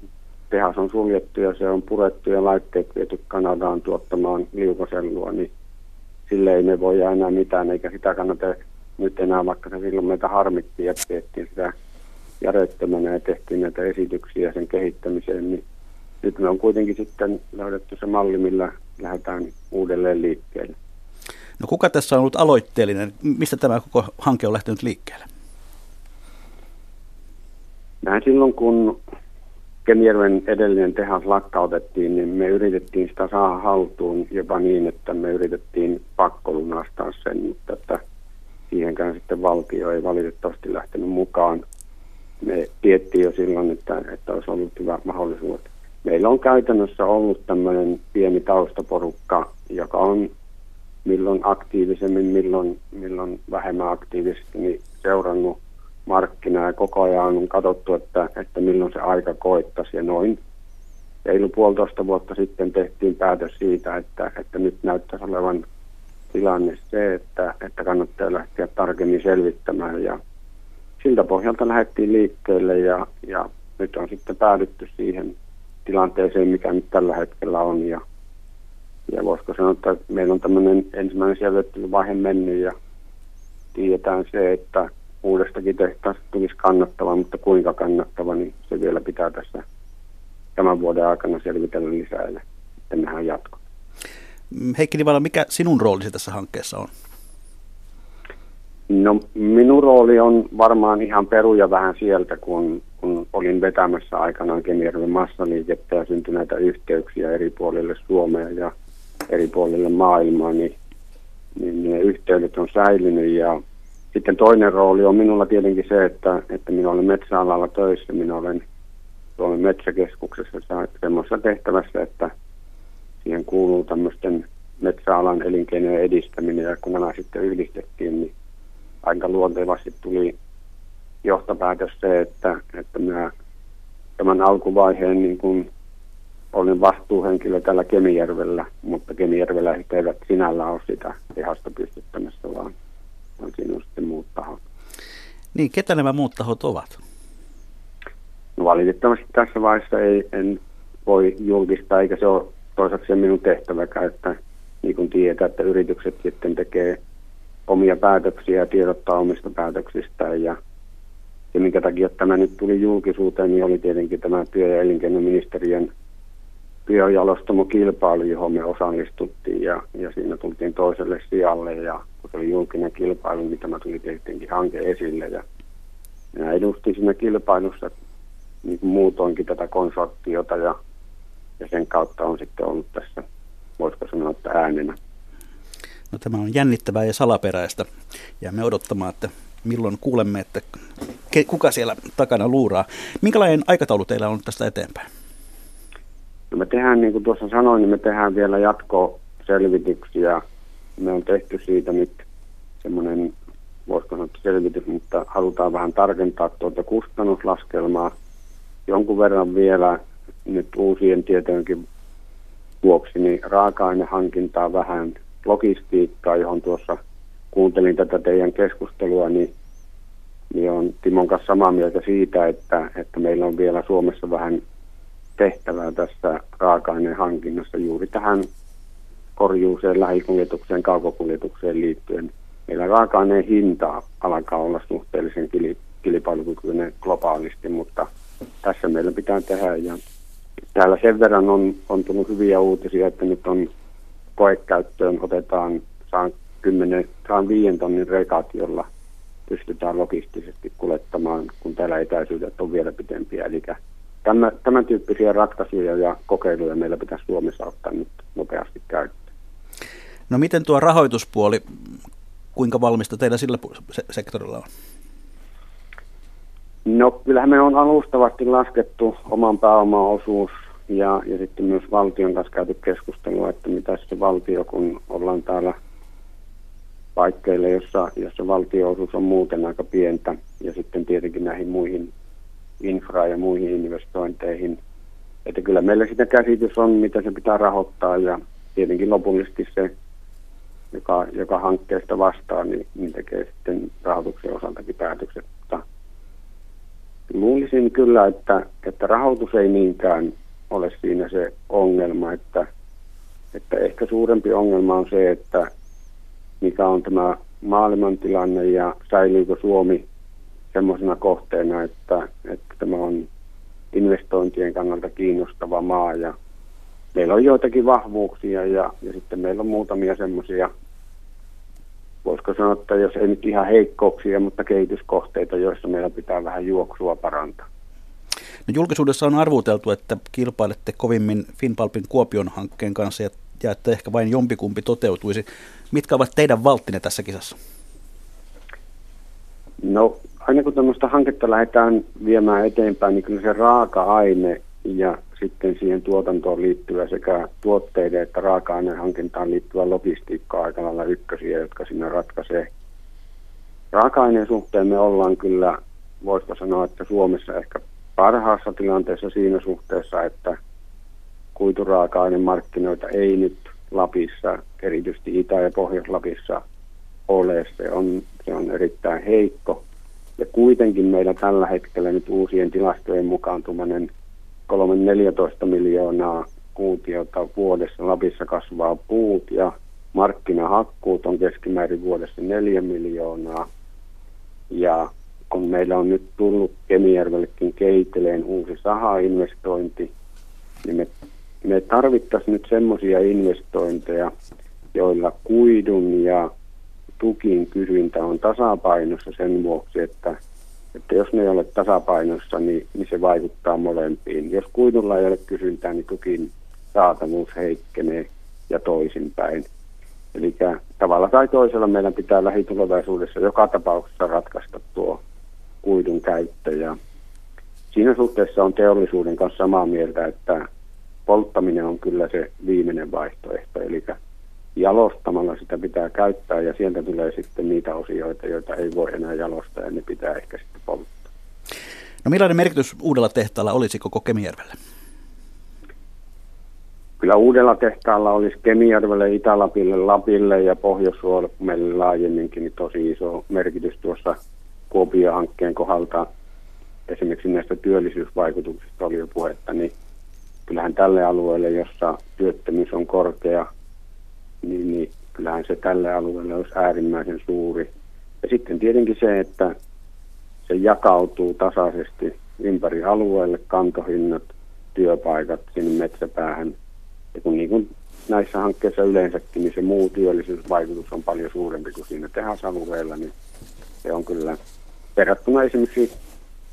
tehas on suljettu ja se on purettu ja laitteet viety Kanadaan tuottamaan liukosellua, niin sille ei me voi enää mitään, eikä sitä kannata nyt enää, vaikka se silloin meitä harmittiin ja tehtiin sitä järjettömänä ja tehtiin näitä esityksiä sen kehittämiseen, niin nyt me on kuitenkin sitten löydetty se malli, millä lähdetään uudelleen liikkeelle. No kuka tässä on ollut aloitteellinen? Mistä tämä koko hanke on lähtenyt liikkeelle? Näin silloin, kun Kemijärven edellinen tehas lakkautettiin, niin me yritettiin sitä saada haltuun jopa niin, että me yritettiin pakkolunastaa sen, mutta että siihenkään sitten valtio ei valitettavasti lähtenyt mukaan. Me tiettiin jo silloin, että, että olisi ollut hyvä mahdollisuus. Meillä on käytännössä ollut tämmöinen pieni taustaporukka, joka on milloin aktiivisemmin, milloin, milloin vähemmän aktiivisesti niin seurannut markkinaa ja koko ajan on katsottu, että, että milloin se aika koittaisi. Ja noin reilu puolitoista vuotta sitten tehtiin päätös siitä, että, että nyt näyttäisi olevan tilanne se, että, että kannattaa lähteä tarkemmin selvittämään. Ja siltä pohjalta lähdettiin liikkeelle ja, ja nyt on sitten päädytty siihen tilanteeseen, mikä nyt tällä hetkellä on. Ja, ja voisiko sanoa, että meillä on tämmöinen ensimmäinen selvittelyvaihe mennyt ja tiedetään se, että uudestakin tehtaasta tulisi kannattava, mutta kuinka kannattava, niin se vielä pitää tässä tämän vuoden aikana selvitellä lisää ja sitten nähdään jatko. Heikki Nivala, mikä sinun roolisi tässä hankkeessa on? No minun rooli on varmaan ihan peruja vähän sieltä, kun, kun olin vetämässä aikanaan Kemijärven massaliikettä ja syntyi näitä yhteyksiä eri puolille Suomea ja eri puolille maailmaa, niin, niin ne yhteydet on säilynyt. Ja sitten toinen rooli on minulla tietenkin se, että, että minä olen metsäalalla töissä, minä olen Suomen metsäkeskuksessa semmoisessa tehtävässä, että siihen kuuluu tämmöisten metsäalan elinkeinojen edistäminen. Ja kun nämä sitten yhdistettiin, niin aika luontevasti tuli johtopäätös se, että, että minä tämän alkuvaiheen niin kuin olin vastuuhenkilö tällä Kemijärvellä, mutta Kemijärvellä eivät sinällä ole sitä tehasta pystyttämässä, vaan, vaan siinä on sitten muut tahot. Niin, ketä nämä muut tahot ovat? No valitettavasti tässä vaiheessa ei, en voi julkistaa, eikä se ole toisaalta se minun tehtäväkään, että niin kuin tietää, että yritykset sitten tekee omia päätöksiä ja tiedottaa omista päätöksistään. Ja, ja minkä takia tämä nyt tuli julkisuuteen, niin oli tietenkin tämä työ- ja elinkeinoministeriön biojalostamokilpailu, johon me osallistuttiin ja, ja siinä tultiin toiselle sijalle ja kun se oli julkinen kilpailu, niin tämä tuli tietenkin hanke esille ja minä edustin siinä kilpailussa niin kuin muutoinkin tätä konsortiota ja, ja sen kautta on sitten ollut tässä, voisiko sanoa, että äänenä. No tämä on jännittävää ja salaperäistä. me odottamaan, että milloin kuulemme, että kuka siellä takana luuraa. Minkälainen aikataulu teillä on tästä eteenpäin? No me tehdään, niin kuin tuossa sanoin, niin me tehdään vielä jatkoselvityksiä. Me on tehty siitä nyt semmoinen, voisiko sanoa selvitys, mutta halutaan vähän tarkentaa tuota kustannuslaskelmaa jonkun verran vielä nyt uusien tietojenkin vuoksi, niin raaka-ainehankintaa vähän logistiikkaa, johon tuossa kuuntelin tätä teidän keskustelua, niin, niin on Timon kanssa samaa mieltä siitä, että, että meillä on vielä Suomessa vähän tehtävää tässä raaka-aineen hankinnassa juuri tähän korjuuseen, lähikuljetukseen, kaukokuljetukseen liittyen. Meillä raaka-aineen hinta alkaa olla suhteellisen kilpailukykyinen globaalisti, mutta tässä meillä pitää tehdä. Ja täällä sen verran on, on tullut hyviä uutisia, että nyt on koekäyttöön otetaan, saan, 10, saan viien tonnin rekat, jolla pystytään logistisesti kuljettamaan, kun täällä etäisyydet on vielä pitempiä. Eli Tämän, tämän tyyppisiä ratkaisuja ja kokeiluja meillä pitäisi Suomessa ottaa nyt nopeasti käyttöön. No miten tuo rahoituspuoli, kuinka valmista teillä sillä sektorilla on? No kyllähän me on alustavasti laskettu oman pääoman osuus ja, ja sitten myös valtion kanssa käyty keskustelua, että mitä se valtio, kun ollaan täällä paikkeille, jossa, jossa valtio-osuus on muuten aika pientä ja sitten tietenkin näihin muihin infra- ja muihin investointeihin. Että kyllä meillä sitä käsitys on, mitä se pitää rahoittaa ja tietenkin lopullisesti se, joka, joka hankkeesta vastaa, niin, niin tekee sitten rahoituksen osaltakin päätökset. Mutta luulisin kyllä, että, että rahoitus ei niinkään ole siinä se ongelma, että, että ehkä suurempi ongelma on se, että mikä on tämä maailmantilanne ja säilyykö Suomi semmoisena kohteena, että, että tämä on investointien kannalta kiinnostava maa ja meillä on joitakin vahvuuksia ja, ja sitten meillä on muutamia semmoisia, voisiko sanoa, että jos ei nyt ihan heikkouksia, mutta kehityskohteita, joissa meillä pitää vähän juoksua parantaa. No, julkisuudessa on arvuteltu, että kilpailette kovimmin Finpalpin Kuopion hankkeen kanssa ja, ja että ehkä vain jompikumpi toteutuisi. Mitkä ovat teidän valttine tässä kisassa? No aina kun tämmöistä hanketta lähdetään viemään eteenpäin, niin kyllä se raaka-aine ja sitten siihen tuotantoon liittyvä sekä tuotteiden että raaka-aineen hankintaan liittyvä logistiikka on aika lailla ykkösiä, jotka sinne ratkaisee. Raaka-aineen suhteen me ollaan kyllä, voisiko sanoa, että Suomessa ehkä parhaassa tilanteessa siinä suhteessa, että kuituraaka-ainemarkkinoita ei nyt Lapissa, erityisesti Itä- ja Pohjois-Lapissa ole. Se on, se on erittäin heikko. Ja kuitenkin meillä tällä hetkellä nyt uusien tilastojen mukaan tuommoinen 3-14 miljoonaa kuutiota vuodessa Lapissa kasvaa puut ja markkinahakkuut on keskimäärin vuodessa 4 miljoonaa. Ja kun meillä on nyt tullut Kemijärvellekin Keiteleen uusi saha-investointi, niin me, me tarvittaisiin nyt semmoisia investointeja, joilla kuidun ja tukin kysyntä on tasapainossa sen vuoksi, että, että jos ne ei ole tasapainossa, niin, niin se vaikuttaa molempiin. Jos kuidulla ei ole kysyntää, niin tukin saatavuus heikkenee ja toisinpäin. Eli tavalla tai toisella meidän pitää lähitulevaisuudessa joka tapauksessa ratkaista tuo kuidun käyttö. Ja siinä suhteessa on teollisuuden kanssa samaa mieltä, että polttaminen on kyllä se viimeinen vaihtoehto. Eli jalostamalla sitä pitää käyttää ja sieltä tulee sitten niitä osioita, joita ei voi enää jalostaa ja ne pitää ehkä sitten polttaa. No millainen merkitys uudella tehtaalla olisi koko Kemijärvelle? Kyllä uudella tehtaalla olisi Kemijärvelle, Itä-Lapille, Lapille ja pohjois meille laajemminkin niin tosi iso merkitys tuossa Kuopio-hankkeen kohdalta. Esimerkiksi näistä työllisyysvaikutuksista oli jo puhetta, niin kyllähän tälle alueelle, jossa työttömyys on korkea, niin, niin kyllähän se tälle alueelle olisi äärimmäisen suuri. Ja sitten tietenkin se, että se jakautuu tasaisesti ympäri alueelle, kantohinnat, työpaikat sinne metsäpäähän. Ja kun niin kuin näissä hankkeissa yleensäkin, niin se muu työllisyysvaikutus on paljon suurempi kuin siinä tehasalueella, niin se on kyllä verrattuna esimerkiksi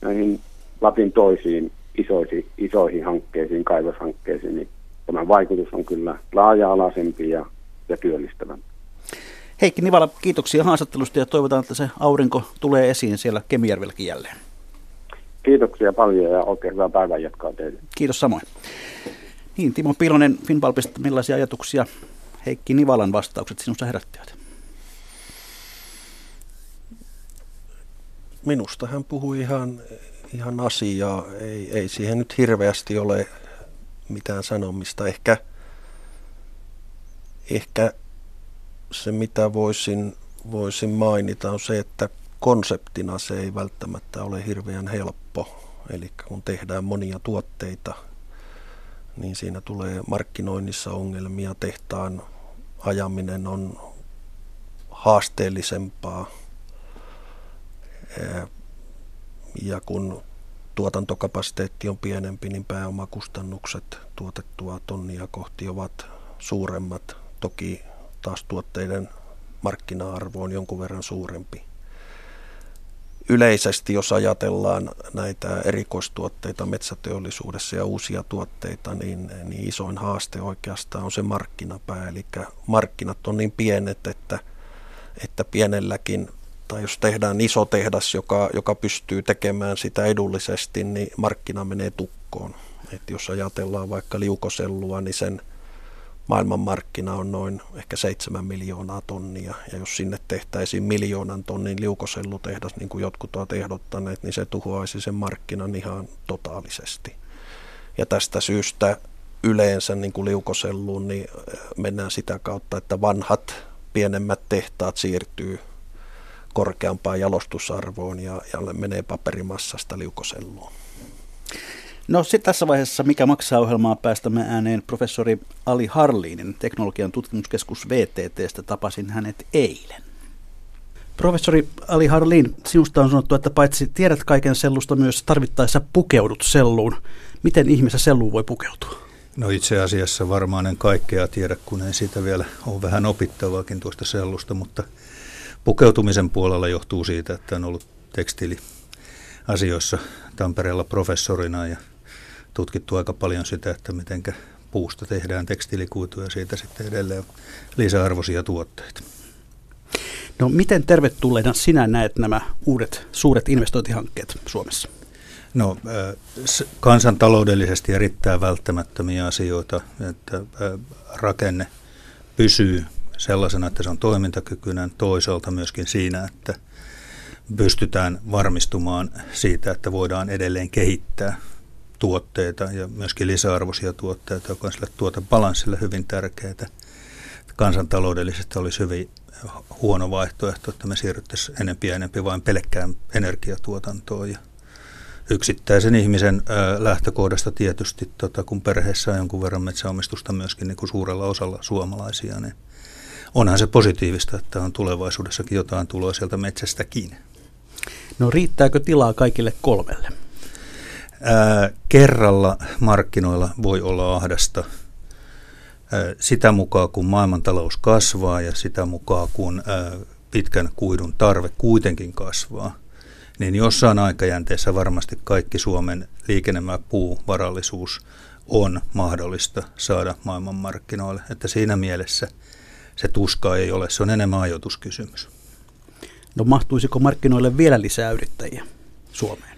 näihin Lapin toisiin isoihin, isoihin hankkeisiin, kaivoshankkeisiin, niin tämä vaikutus on kyllä laaja-alaisempi ja ja työllistävän. Heikki Nivala, kiitoksia haastattelusta ja toivotaan, että se aurinko tulee esiin siellä Kemijärvelläkin jälleen. Kiitoksia paljon ja oikein hyvää päivän jatkaa teille. Kiitos samoin. Niin, Timo Pilonen Finvalpista, millaisia ajatuksia Heikki Nivalan vastaukset sinusta herättivät? Minusta hän puhui ihan, ihan asiaa. Ei, ei siihen nyt hirveästi ole mitään sanomista. Ehkä Ehkä se, mitä voisin, voisin mainita, on se, että konseptina se ei välttämättä ole hirveän helppo. Eli kun tehdään monia tuotteita, niin siinä tulee markkinoinnissa ongelmia. Tehtaan ajaminen on haasteellisempaa. Ja kun tuotantokapasiteetti on pienempi, niin pääomakustannukset tuotettua tonnia kohti ovat suuremmat Toki taas tuotteiden markkina-arvo on jonkun verran suurempi. Yleisesti, jos ajatellaan näitä erikoistuotteita metsäteollisuudessa ja uusia tuotteita, niin, niin isoin haaste oikeastaan on se markkinapää. Eli markkinat on niin pienet, että, että pienelläkin tai jos tehdään iso tehdas, joka, joka pystyy tekemään sitä edullisesti, niin markkina menee tukkoon. Et jos ajatellaan vaikka liukosellua, niin sen maailmanmarkkina on noin ehkä 7 miljoonaa tonnia. Ja jos sinne tehtäisiin miljoonan tonnin liukosellutehdas, niin kuin jotkut ovat ehdottaneet, niin se tuhoaisi sen markkinan ihan totaalisesti. Ja tästä syystä yleensä niin kuin liukoselluun niin mennään sitä kautta, että vanhat pienemmät tehtaat siirtyy korkeampaan jalostusarvoon ja, ja menee paperimassasta liukoselluun. No sitten tässä vaiheessa, mikä maksaa ohjelmaa, päästämme ääneen professori Ali Harliinin teknologian tutkimuskeskus VTTstä. Tapasin hänet eilen. Professori Ali Harliin, sinusta on sanottu, että paitsi tiedät kaiken sellusta, myös tarvittaessa pukeudut selluun. Miten ihmisessä selluun voi pukeutua? No itse asiassa varmaan en kaikkea tiedä, kun en siitä vielä ole vähän opittavaakin tuosta sellusta, mutta pukeutumisen puolella johtuu siitä, että on ollut tekstiili asioissa Tampereella professorina ja tutkittu aika paljon sitä, että miten puusta tehdään tekstiilikuituja ja siitä sitten edelleen lisäarvoisia tuotteita. No miten tervetulleena sinä näet nämä uudet suuret investointihankkeet Suomessa? No kansantaloudellisesti erittäin välttämättömiä asioita, että rakenne pysyy sellaisena, että se on toimintakykyinen toisaalta myöskin siinä, että pystytään varmistumaan siitä, että voidaan edelleen kehittää tuotteita ja myöskin lisäarvoisia tuotteita, joka on sille tuotebalanssille hyvin tärkeää. Kansantaloudellisesti olisi hyvin huono vaihtoehto, että me siirryttäisiin enempi ja enempi vain pelkkään energiatuotantoon. Ja yksittäisen ihmisen lähtökohdasta tietysti, tota, kun perheessä on jonkun verran metsäomistusta myöskin niin kuin suurella osalla suomalaisia, niin onhan se positiivista, että on tulevaisuudessakin jotain tuloa sieltä metsästäkin. No riittääkö tilaa kaikille kolmelle? Ää, kerralla markkinoilla voi olla ahdasta ää, sitä mukaan, kun maailmantalous kasvaa ja sitä mukaan, kun ää, pitkän kuidun tarve kuitenkin kasvaa, niin jossain aikajänteessä varmasti kaikki Suomen liikenemä puuvarallisuus on mahdollista saada maailmanmarkkinoille. Että siinä mielessä se tuska ei ole, se on enemmän ajoituskysymys. No mahtuisiko markkinoille vielä lisää yrittäjiä Suomeen?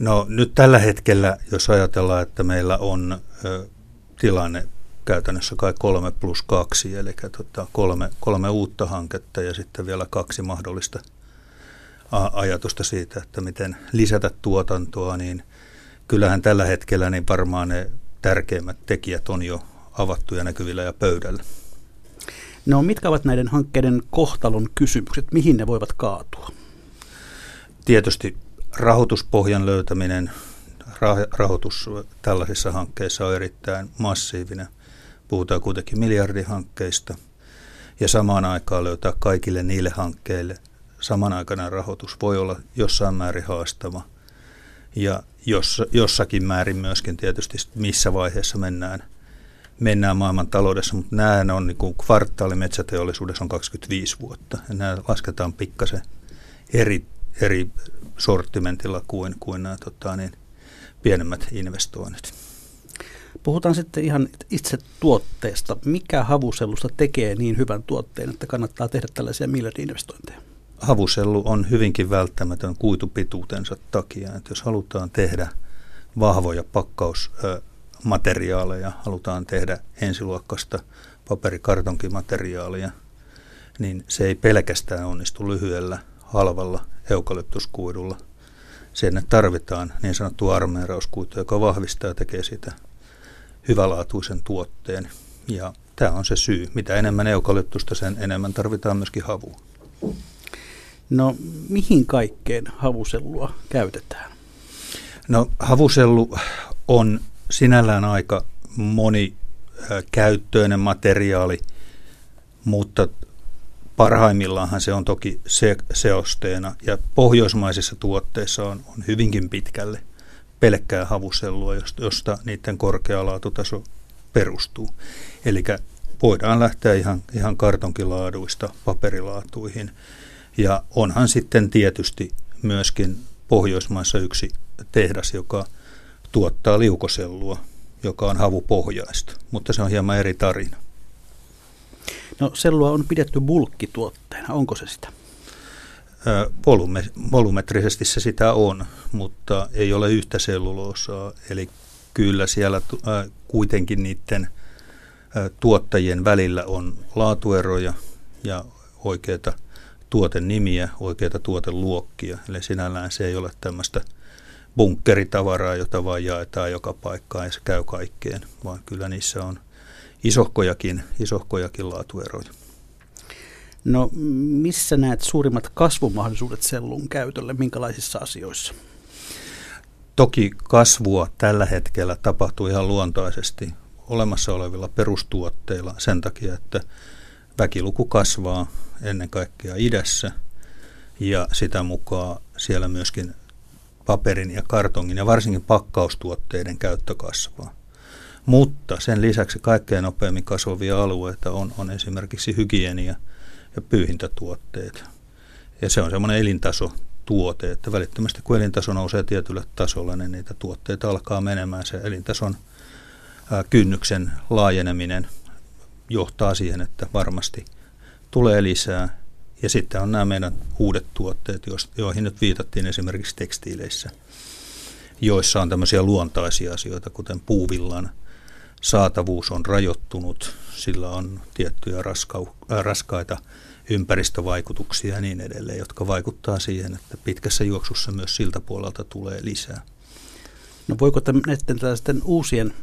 No nyt tällä hetkellä, jos ajatellaan, että meillä on ö, tilanne käytännössä kai kolme plus kaksi, eli tota, kolme, kolme uutta hanketta ja sitten vielä kaksi mahdollista ajatusta siitä, että miten lisätä tuotantoa, niin kyllähän tällä hetkellä niin varmaan ne tärkeimmät tekijät on jo avattu ja näkyvillä ja pöydällä. No mitkä ovat näiden hankkeiden kohtalon kysymykset? Mihin ne voivat kaatua? Tietysti rahoituspohjan löytäminen, rahoitus tällaisissa hankkeissa on erittäin massiivinen. Puhutaan kuitenkin miljardihankkeista ja samaan aikaan löytää kaikille niille hankkeille samanaikainen rahoitus voi olla jossain määrin haastava. Ja jos, jossakin määrin myöskin tietysti missä vaiheessa mennään, mennään maailman taloudessa, mutta nämä on niin kuin kvartaali metsäteollisuudessa on 25 vuotta. Ja nämä lasketaan pikkasen eri, eri sortimentilla kuin, kuin nämä tota, niin, pienemmät investoinnit. Puhutaan sitten ihan itse tuotteesta. Mikä havusellusta tekee niin hyvän tuotteen, että kannattaa tehdä tällaisia miljardi-investointeja? Havusellu on hyvinkin välttämätön kuitupituutensa takia. Että jos halutaan tehdä vahvoja pakkausmateriaaleja, halutaan tehdä ensiluokkasta paperikartonkimateriaalia, niin se ei pelkästään onnistu lyhyellä, halvalla eukalyptuskuidulla. Sen tarvitaan niin sanottu armeerauskuitu, joka vahvistaa ja tekee sitä hyvälaatuisen tuotteen. Ja tämä on se syy. Mitä enemmän eukalyptusta, sen enemmän tarvitaan myöskin havua. No mihin kaikkeen havusellua käytetään? No havusellu on sinällään aika monikäyttöinen materiaali, mutta parhaimmillaanhan se on toki se, seosteena ja pohjoismaisissa tuotteissa on, on hyvinkin pitkälle pelkkää havusellua, josta, niiden korkea laatutaso perustuu. Eli voidaan lähteä ihan, ihan kartonkilaaduista paperilaatuihin. Ja onhan sitten tietysti myöskin Pohjoismaissa yksi tehdas, joka tuottaa liukosellua, joka on havupohjaista, mutta se on hieman eri tarina. No sellua on pidetty bulkkituotteena, onko se sitä? Volume, volumetrisesti se sitä on, mutta ei ole yhtä selluloosaa, eli kyllä siellä kuitenkin niiden tuottajien välillä on laatueroja ja oikeita tuotenimiä, oikeita tuoteluokkia. Eli sinällään se ei ole tämmöistä bunkkeritavaraa, jota vaan jaetaan joka paikkaan ja se käy kaikkeen, vaan kyllä niissä on isohkojakin, isohkojakin laatueroja. No missä näet suurimmat kasvumahdollisuudet sellun käytölle, minkälaisissa asioissa? Toki kasvua tällä hetkellä tapahtuu ihan luontaisesti olemassa olevilla perustuotteilla sen takia, että väkiluku kasvaa ennen kaikkea idässä ja sitä mukaan siellä myöskin paperin ja kartongin ja varsinkin pakkaustuotteiden käyttö kasvaa. Mutta sen lisäksi kaikkein nopeammin kasvavia alueita on, on esimerkiksi hygienia ja pyyhintätuotteet. Ja se on semmoinen elintaso tuote, että välittömästi kun elintaso nousee tietylle tasolle, niin niitä tuotteita alkaa menemään. Se elintason kynnyksen laajeneminen johtaa siihen, että varmasti tulee lisää. Ja sitten on nämä meidän uudet tuotteet, joihin nyt viitattiin esimerkiksi tekstiileissä, joissa on tämmöisiä luontaisia asioita, kuten puuvillan saatavuus on rajoittunut, sillä on tiettyjä raskau- äh, raskaita ympäristövaikutuksia ja niin edelleen, jotka vaikuttaa siihen, että pitkässä juoksussa myös siltä puolelta tulee lisää. No voiko näiden tällaisten uusien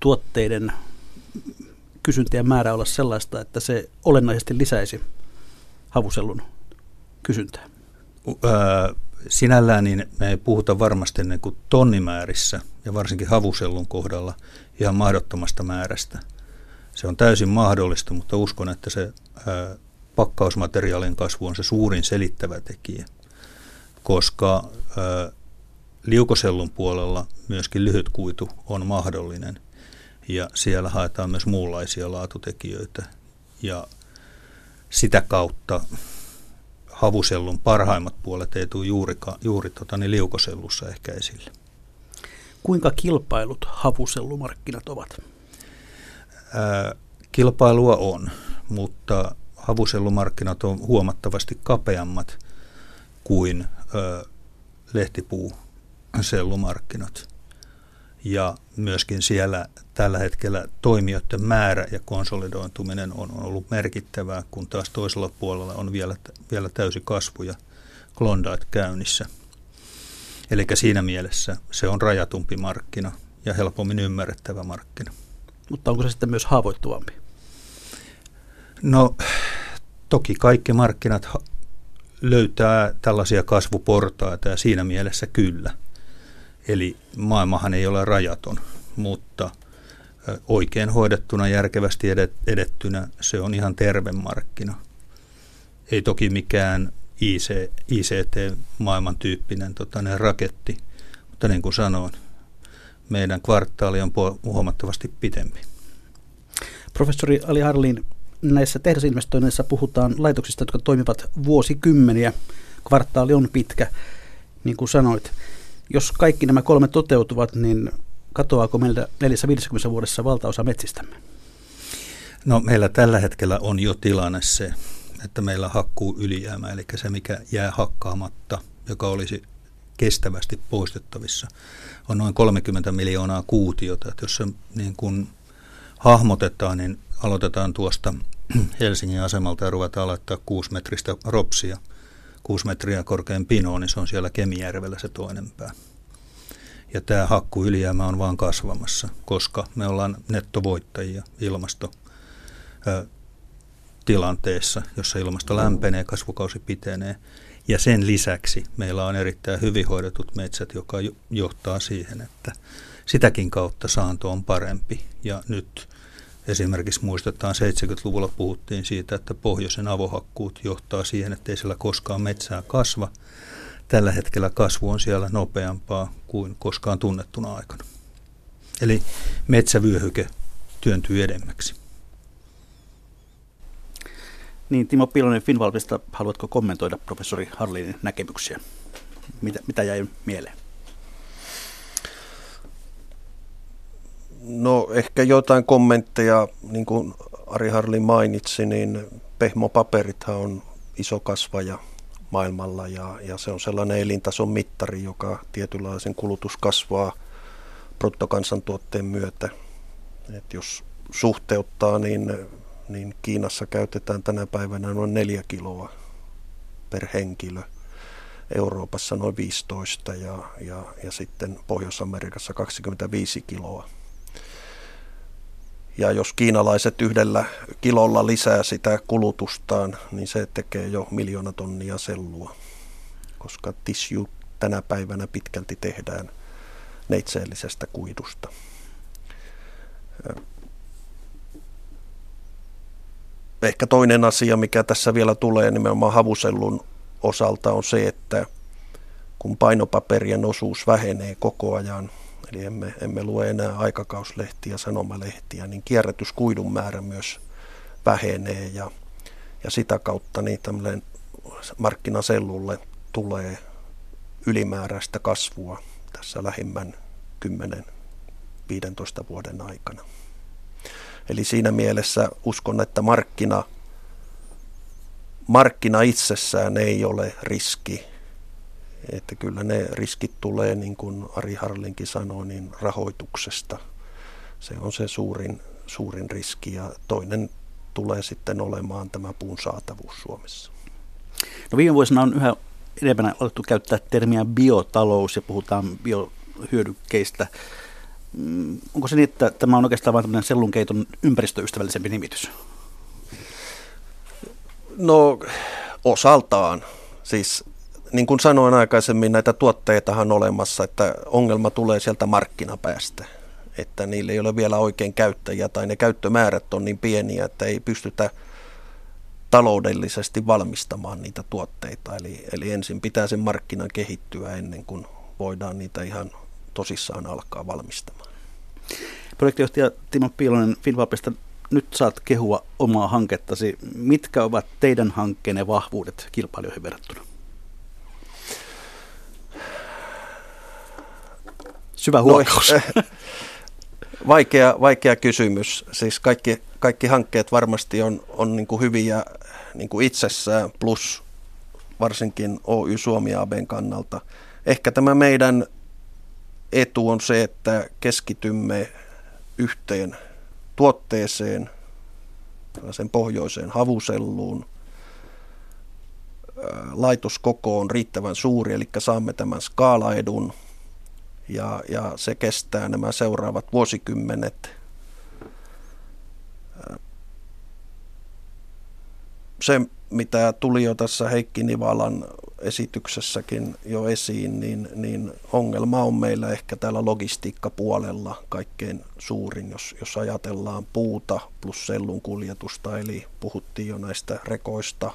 tuotteiden kysyntien määrä olla sellaista, että se olennaisesti lisäisi havusellun kysyntää? Öö, sinällään niin me ei puhuta varmasti niin kuin tonnimäärissä ja varsinkin havusellun kohdalla ihan mahdottomasta määrästä. Se on täysin mahdollista, mutta uskon, että se ää, pakkausmateriaalin kasvu on se suurin selittävä tekijä, koska ää, liukosellun puolella myöskin lyhyt kuitu on mahdollinen ja siellä haetaan myös muunlaisia laatutekijöitä ja sitä kautta havusellun parhaimmat puolet ei tule juurika, juuri tota, niin liukosellussa ehkä esille. Kuinka kilpailut havusellumarkkinat ovat? Ää, kilpailua on, mutta havusellumarkkinat on huomattavasti kapeammat kuin ö, lehtipuusellumarkkinat. Ja myöskin siellä tällä hetkellä toimijoiden määrä ja konsolidointuminen on ollut merkittävää, kun taas toisella puolella on vielä, vielä täysi kasvu ja Klondike käynnissä. Eli siinä mielessä se on rajatumpi markkina ja helpommin ymmärrettävä markkina. Mutta onko se sitten myös haavoittuvampi? No toki kaikki markkinat löytää tällaisia kasvuportaita ja siinä mielessä kyllä. Eli maailmahan ei ole rajaton, mutta oikein hoidettuna, järkevästi edettynä se on ihan terve markkina. Ei toki mikään IC, ICT-maailman tyyppinen tota, raketti, mutta niin kuin sanoin, meidän kvartaali on huomattavasti pitempi. Professori Ali Harlin, näissä tehdasinvestoinneissa puhutaan laitoksista, jotka toimivat vuosikymmeniä. Kvartaali on pitkä, niin kuin sanoit. Jos kaikki nämä kolme toteutuvat, niin katoaako meiltä 450 vuodessa valtaosa metsistämme? No meillä tällä hetkellä on jo tilanne se, että meillä hakkuu ylijäämä, eli se mikä jää hakkaamatta, joka olisi kestävästi poistettavissa, on noin 30 miljoonaa kuutiota. Että jos se niin kuin hahmotetaan, niin aloitetaan tuosta Helsingin asemalta ja ruvetaan aloittaa 6 metristä ropsia, 6 metriä korkein pino, niin se on siellä Kemijärvellä se toinen pää. Ja tämä hakku ylijäämä on vaan kasvamassa, koska me ollaan nettovoittajia ilmasto tilanteessa, jossa ilmasto lämpenee, kasvukausi pitenee. Ja sen lisäksi meillä on erittäin hyvin hoidetut metsät, joka johtaa siihen, että sitäkin kautta saanto on parempi. Ja nyt esimerkiksi muistetaan 70-luvulla puhuttiin siitä, että pohjoisen avohakkuut johtaa siihen, että ei siellä koskaan metsää kasva. Tällä hetkellä kasvu on siellä nopeampaa kuin koskaan tunnettuna aikana. Eli metsävyöhyke työntyy edemmäksi. Niin, Timo Pilonen Finvalvista, haluatko kommentoida professori Harlinin näkemyksiä? Mitä, mitä jäi mieleen? No ehkä jotain kommentteja, niin kuin Ari Harlin mainitsi, niin pehmopaperithan on iso kasvaja maailmalla ja, ja se on sellainen elintason mittari, joka tietynlaisen kulutus kasvaa bruttokansantuotteen myötä. Et jos suhteuttaa, niin niin Kiinassa käytetään tänä päivänä noin neljä kiloa per henkilö. Euroopassa noin 15 ja, ja, ja sitten Pohjois-Amerikassa 25 kiloa. Ja jos kiinalaiset yhdellä kilolla lisää sitä kulutustaan, niin se tekee jo miljoona tonnia sellua, koska tissue tänä päivänä pitkälti tehdään neitseellisestä kuidusta. Ehkä toinen asia, mikä tässä vielä tulee nimenomaan havusellun osalta on se, että kun painopaperien osuus vähenee koko ajan, eli emme, emme lue enää aikakauslehtiä, sanomalehtiä, niin kierrätyskuidun määrä myös vähenee ja, ja sitä kautta niin tämmöinen markkinasellulle tulee ylimääräistä kasvua tässä lähimmän 10-15 vuoden aikana. Eli siinä mielessä uskon, että markkina, markkina itsessään ei ole riski. Että kyllä ne riskit tulee, niin kuin Ari Harlinkin sanoi, niin rahoituksesta. Se on se suurin, suurin riski ja toinen tulee sitten olemaan tämä puun saatavuus Suomessa. No viime vuosina on yhä enemmän alettu käyttää termiä biotalous ja puhutaan biohyödykkeistä. Mm, onko se niin, että tämä on oikeastaan vain tämmöinen sellunkeiton ympäristöystävällisempi nimitys? No osaltaan. Siis niin kuin sanoin aikaisemmin, näitä tuotteitahan on olemassa, että ongelma tulee sieltä markkinapäästä. Että niillä ei ole vielä oikein käyttäjiä tai ne käyttömäärät on niin pieniä, että ei pystytä taloudellisesti valmistamaan niitä tuotteita. Eli, eli ensin pitää sen markkinan kehittyä ennen kuin voidaan niitä ihan tosissaan alkaa valmistamaan. Projektijohtaja Timo Piilonen Finvapista, nyt saat kehua omaa hankettasi. Mitkä ovat teidän hankkeenne vahvuudet kilpailijoihin verrattuna? Syvä huokaus. No, vaikea, vaikea kysymys. Siis kaikki, kaikki hankkeet varmasti on, on niin kuin hyviä niin kuin itsessään, plus varsinkin Oy Suomi ABn kannalta. Ehkä tämä meidän etu on se, että keskitymme yhteen tuotteeseen, sen pohjoiseen havuselluun. Laitoskoko on riittävän suuri, eli saamme tämän skaalaedun ja, ja se kestää nämä seuraavat vuosikymmenet. Se, mitä tuli jo tässä Heikki Nivalan esityksessäkin jo esiin, niin, niin ongelma on meillä ehkä täällä logistiikkapuolella kaikkein suurin, jos, jos ajatellaan puuta plus sellun kuljetusta, eli puhuttiin jo näistä rekoista,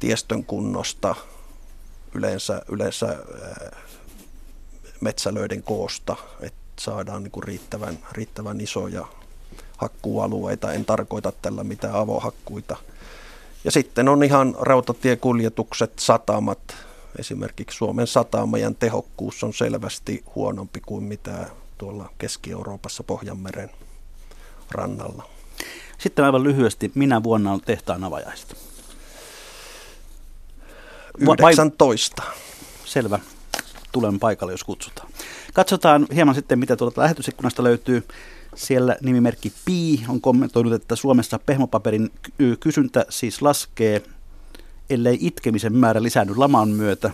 tiestön kunnosta, yleensä, yleensä metsälöiden koosta, että saadaan niin kuin riittävän, riittävän isoja hakkuualueita. En tarkoita tällä mitään avohakkuita. Ja sitten on ihan rautatiekuljetukset, satamat. Esimerkiksi Suomen satamajan tehokkuus on selvästi huonompi kuin mitä tuolla Keski-Euroopassa Pohjanmeren rannalla. Sitten aivan lyhyesti, minä vuonna on tehtaan avajaista? 19. Vai... Selvä tulen paikalle, jos kutsutaan. Katsotaan hieman sitten, mitä tuolta lähetysikkunasta löytyy. Siellä nimimerkki Pi on kommentoinut, että Suomessa pehmopaperin kysyntä siis laskee, ellei itkemisen määrä lisäänny laman myötä.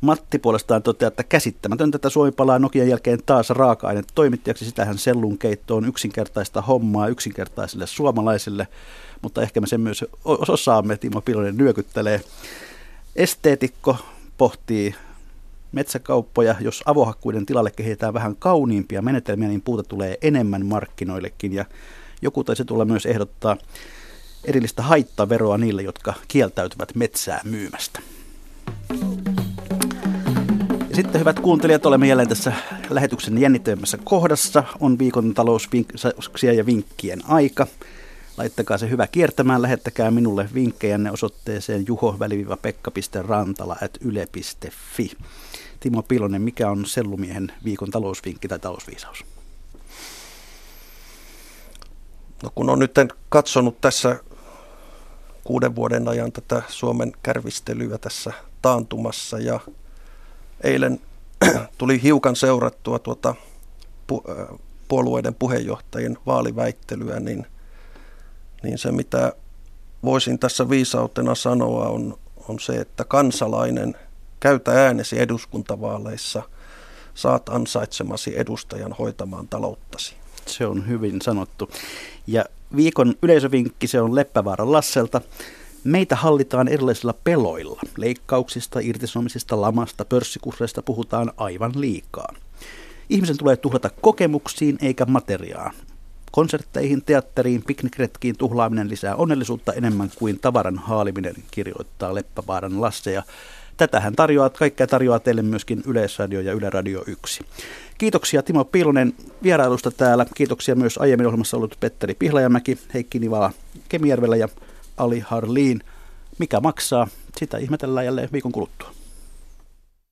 Matti puolestaan toteaa, että käsittämätöntä, että Suomi palaa Nokian jälkeen taas raaka-aine toimittajaksi. Sitähän sellun keitto on yksinkertaista hommaa yksinkertaisille suomalaisille, mutta ehkä me sen myös osaamme. Timo Pilonen nyökyttelee. Esteetikko pohtii metsäkauppoja, jos avohakkuiden tilalle kehitetään vähän kauniimpia menetelmiä, niin puuta tulee enemmän markkinoillekin. Ja joku taisi tulla myös ehdottaa erillistä haittaveroa niille, jotka kieltäytyvät metsää myymästä. Ja sitten hyvät kuuntelijat, olemme jälleen tässä lähetyksen jännittävämmässä kohdassa. On viikon talousvinkkejä ja vinkkien aika. Laittakaa se hyvä kiertämään, lähettäkää minulle vinkkejänne osoitteeseen juho-pekka.rantala.yle.fi. Timo Pilonen, mikä on Sellumiehen viikon talousvinkki tai talousviisaus? No kun on nyt katsonut tässä kuuden vuoden ajan tätä Suomen kärvistelyä tässä taantumassa ja eilen tuli hiukan seurattua tuota puolueiden puheenjohtajien vaaliväittelyä, niin, niin se mitä voisin tässä viisautena sanoa on, on se, että kansalainen – Käytä äänesi eduskuntavaaleissa, saat ansaitsemasi edustajan hoitamaan talouttasi. Se on hyvin sanottu. Ja viikon yleisövinkki se on Leppävaaran Lasselta. Meitä hallitaan erilaisilla peloilla. Leikkauksista, irtisanomisista, lamasta, pörssikurseista puhutaan aivan liikaa. Ihmisen tulee tuhlata kokemuksiin eikä materiaan. Konsertteihin, teatteriin, piknikretkiin tuhlaaminen lisää onnellisuutta enemmän kuin tavaran haaliminen, kirjoittaa Leppävaaran Lasse. Ja Tätähän tarjoaa, kaikkea tarjoaa teille myöskin Yleisradio ja Yle Radio 1. Kiitoksia Timo Piilonen vierailusta täällä. Kiitoksia myös aiemmin ohjelmassa ollut Petteri Pihlajamäki, Heikki Nivala Kemijärvellä ja Ali Harliin. Mikä maksaa? Sitä ihmetellään jälleen viikon kuluttua.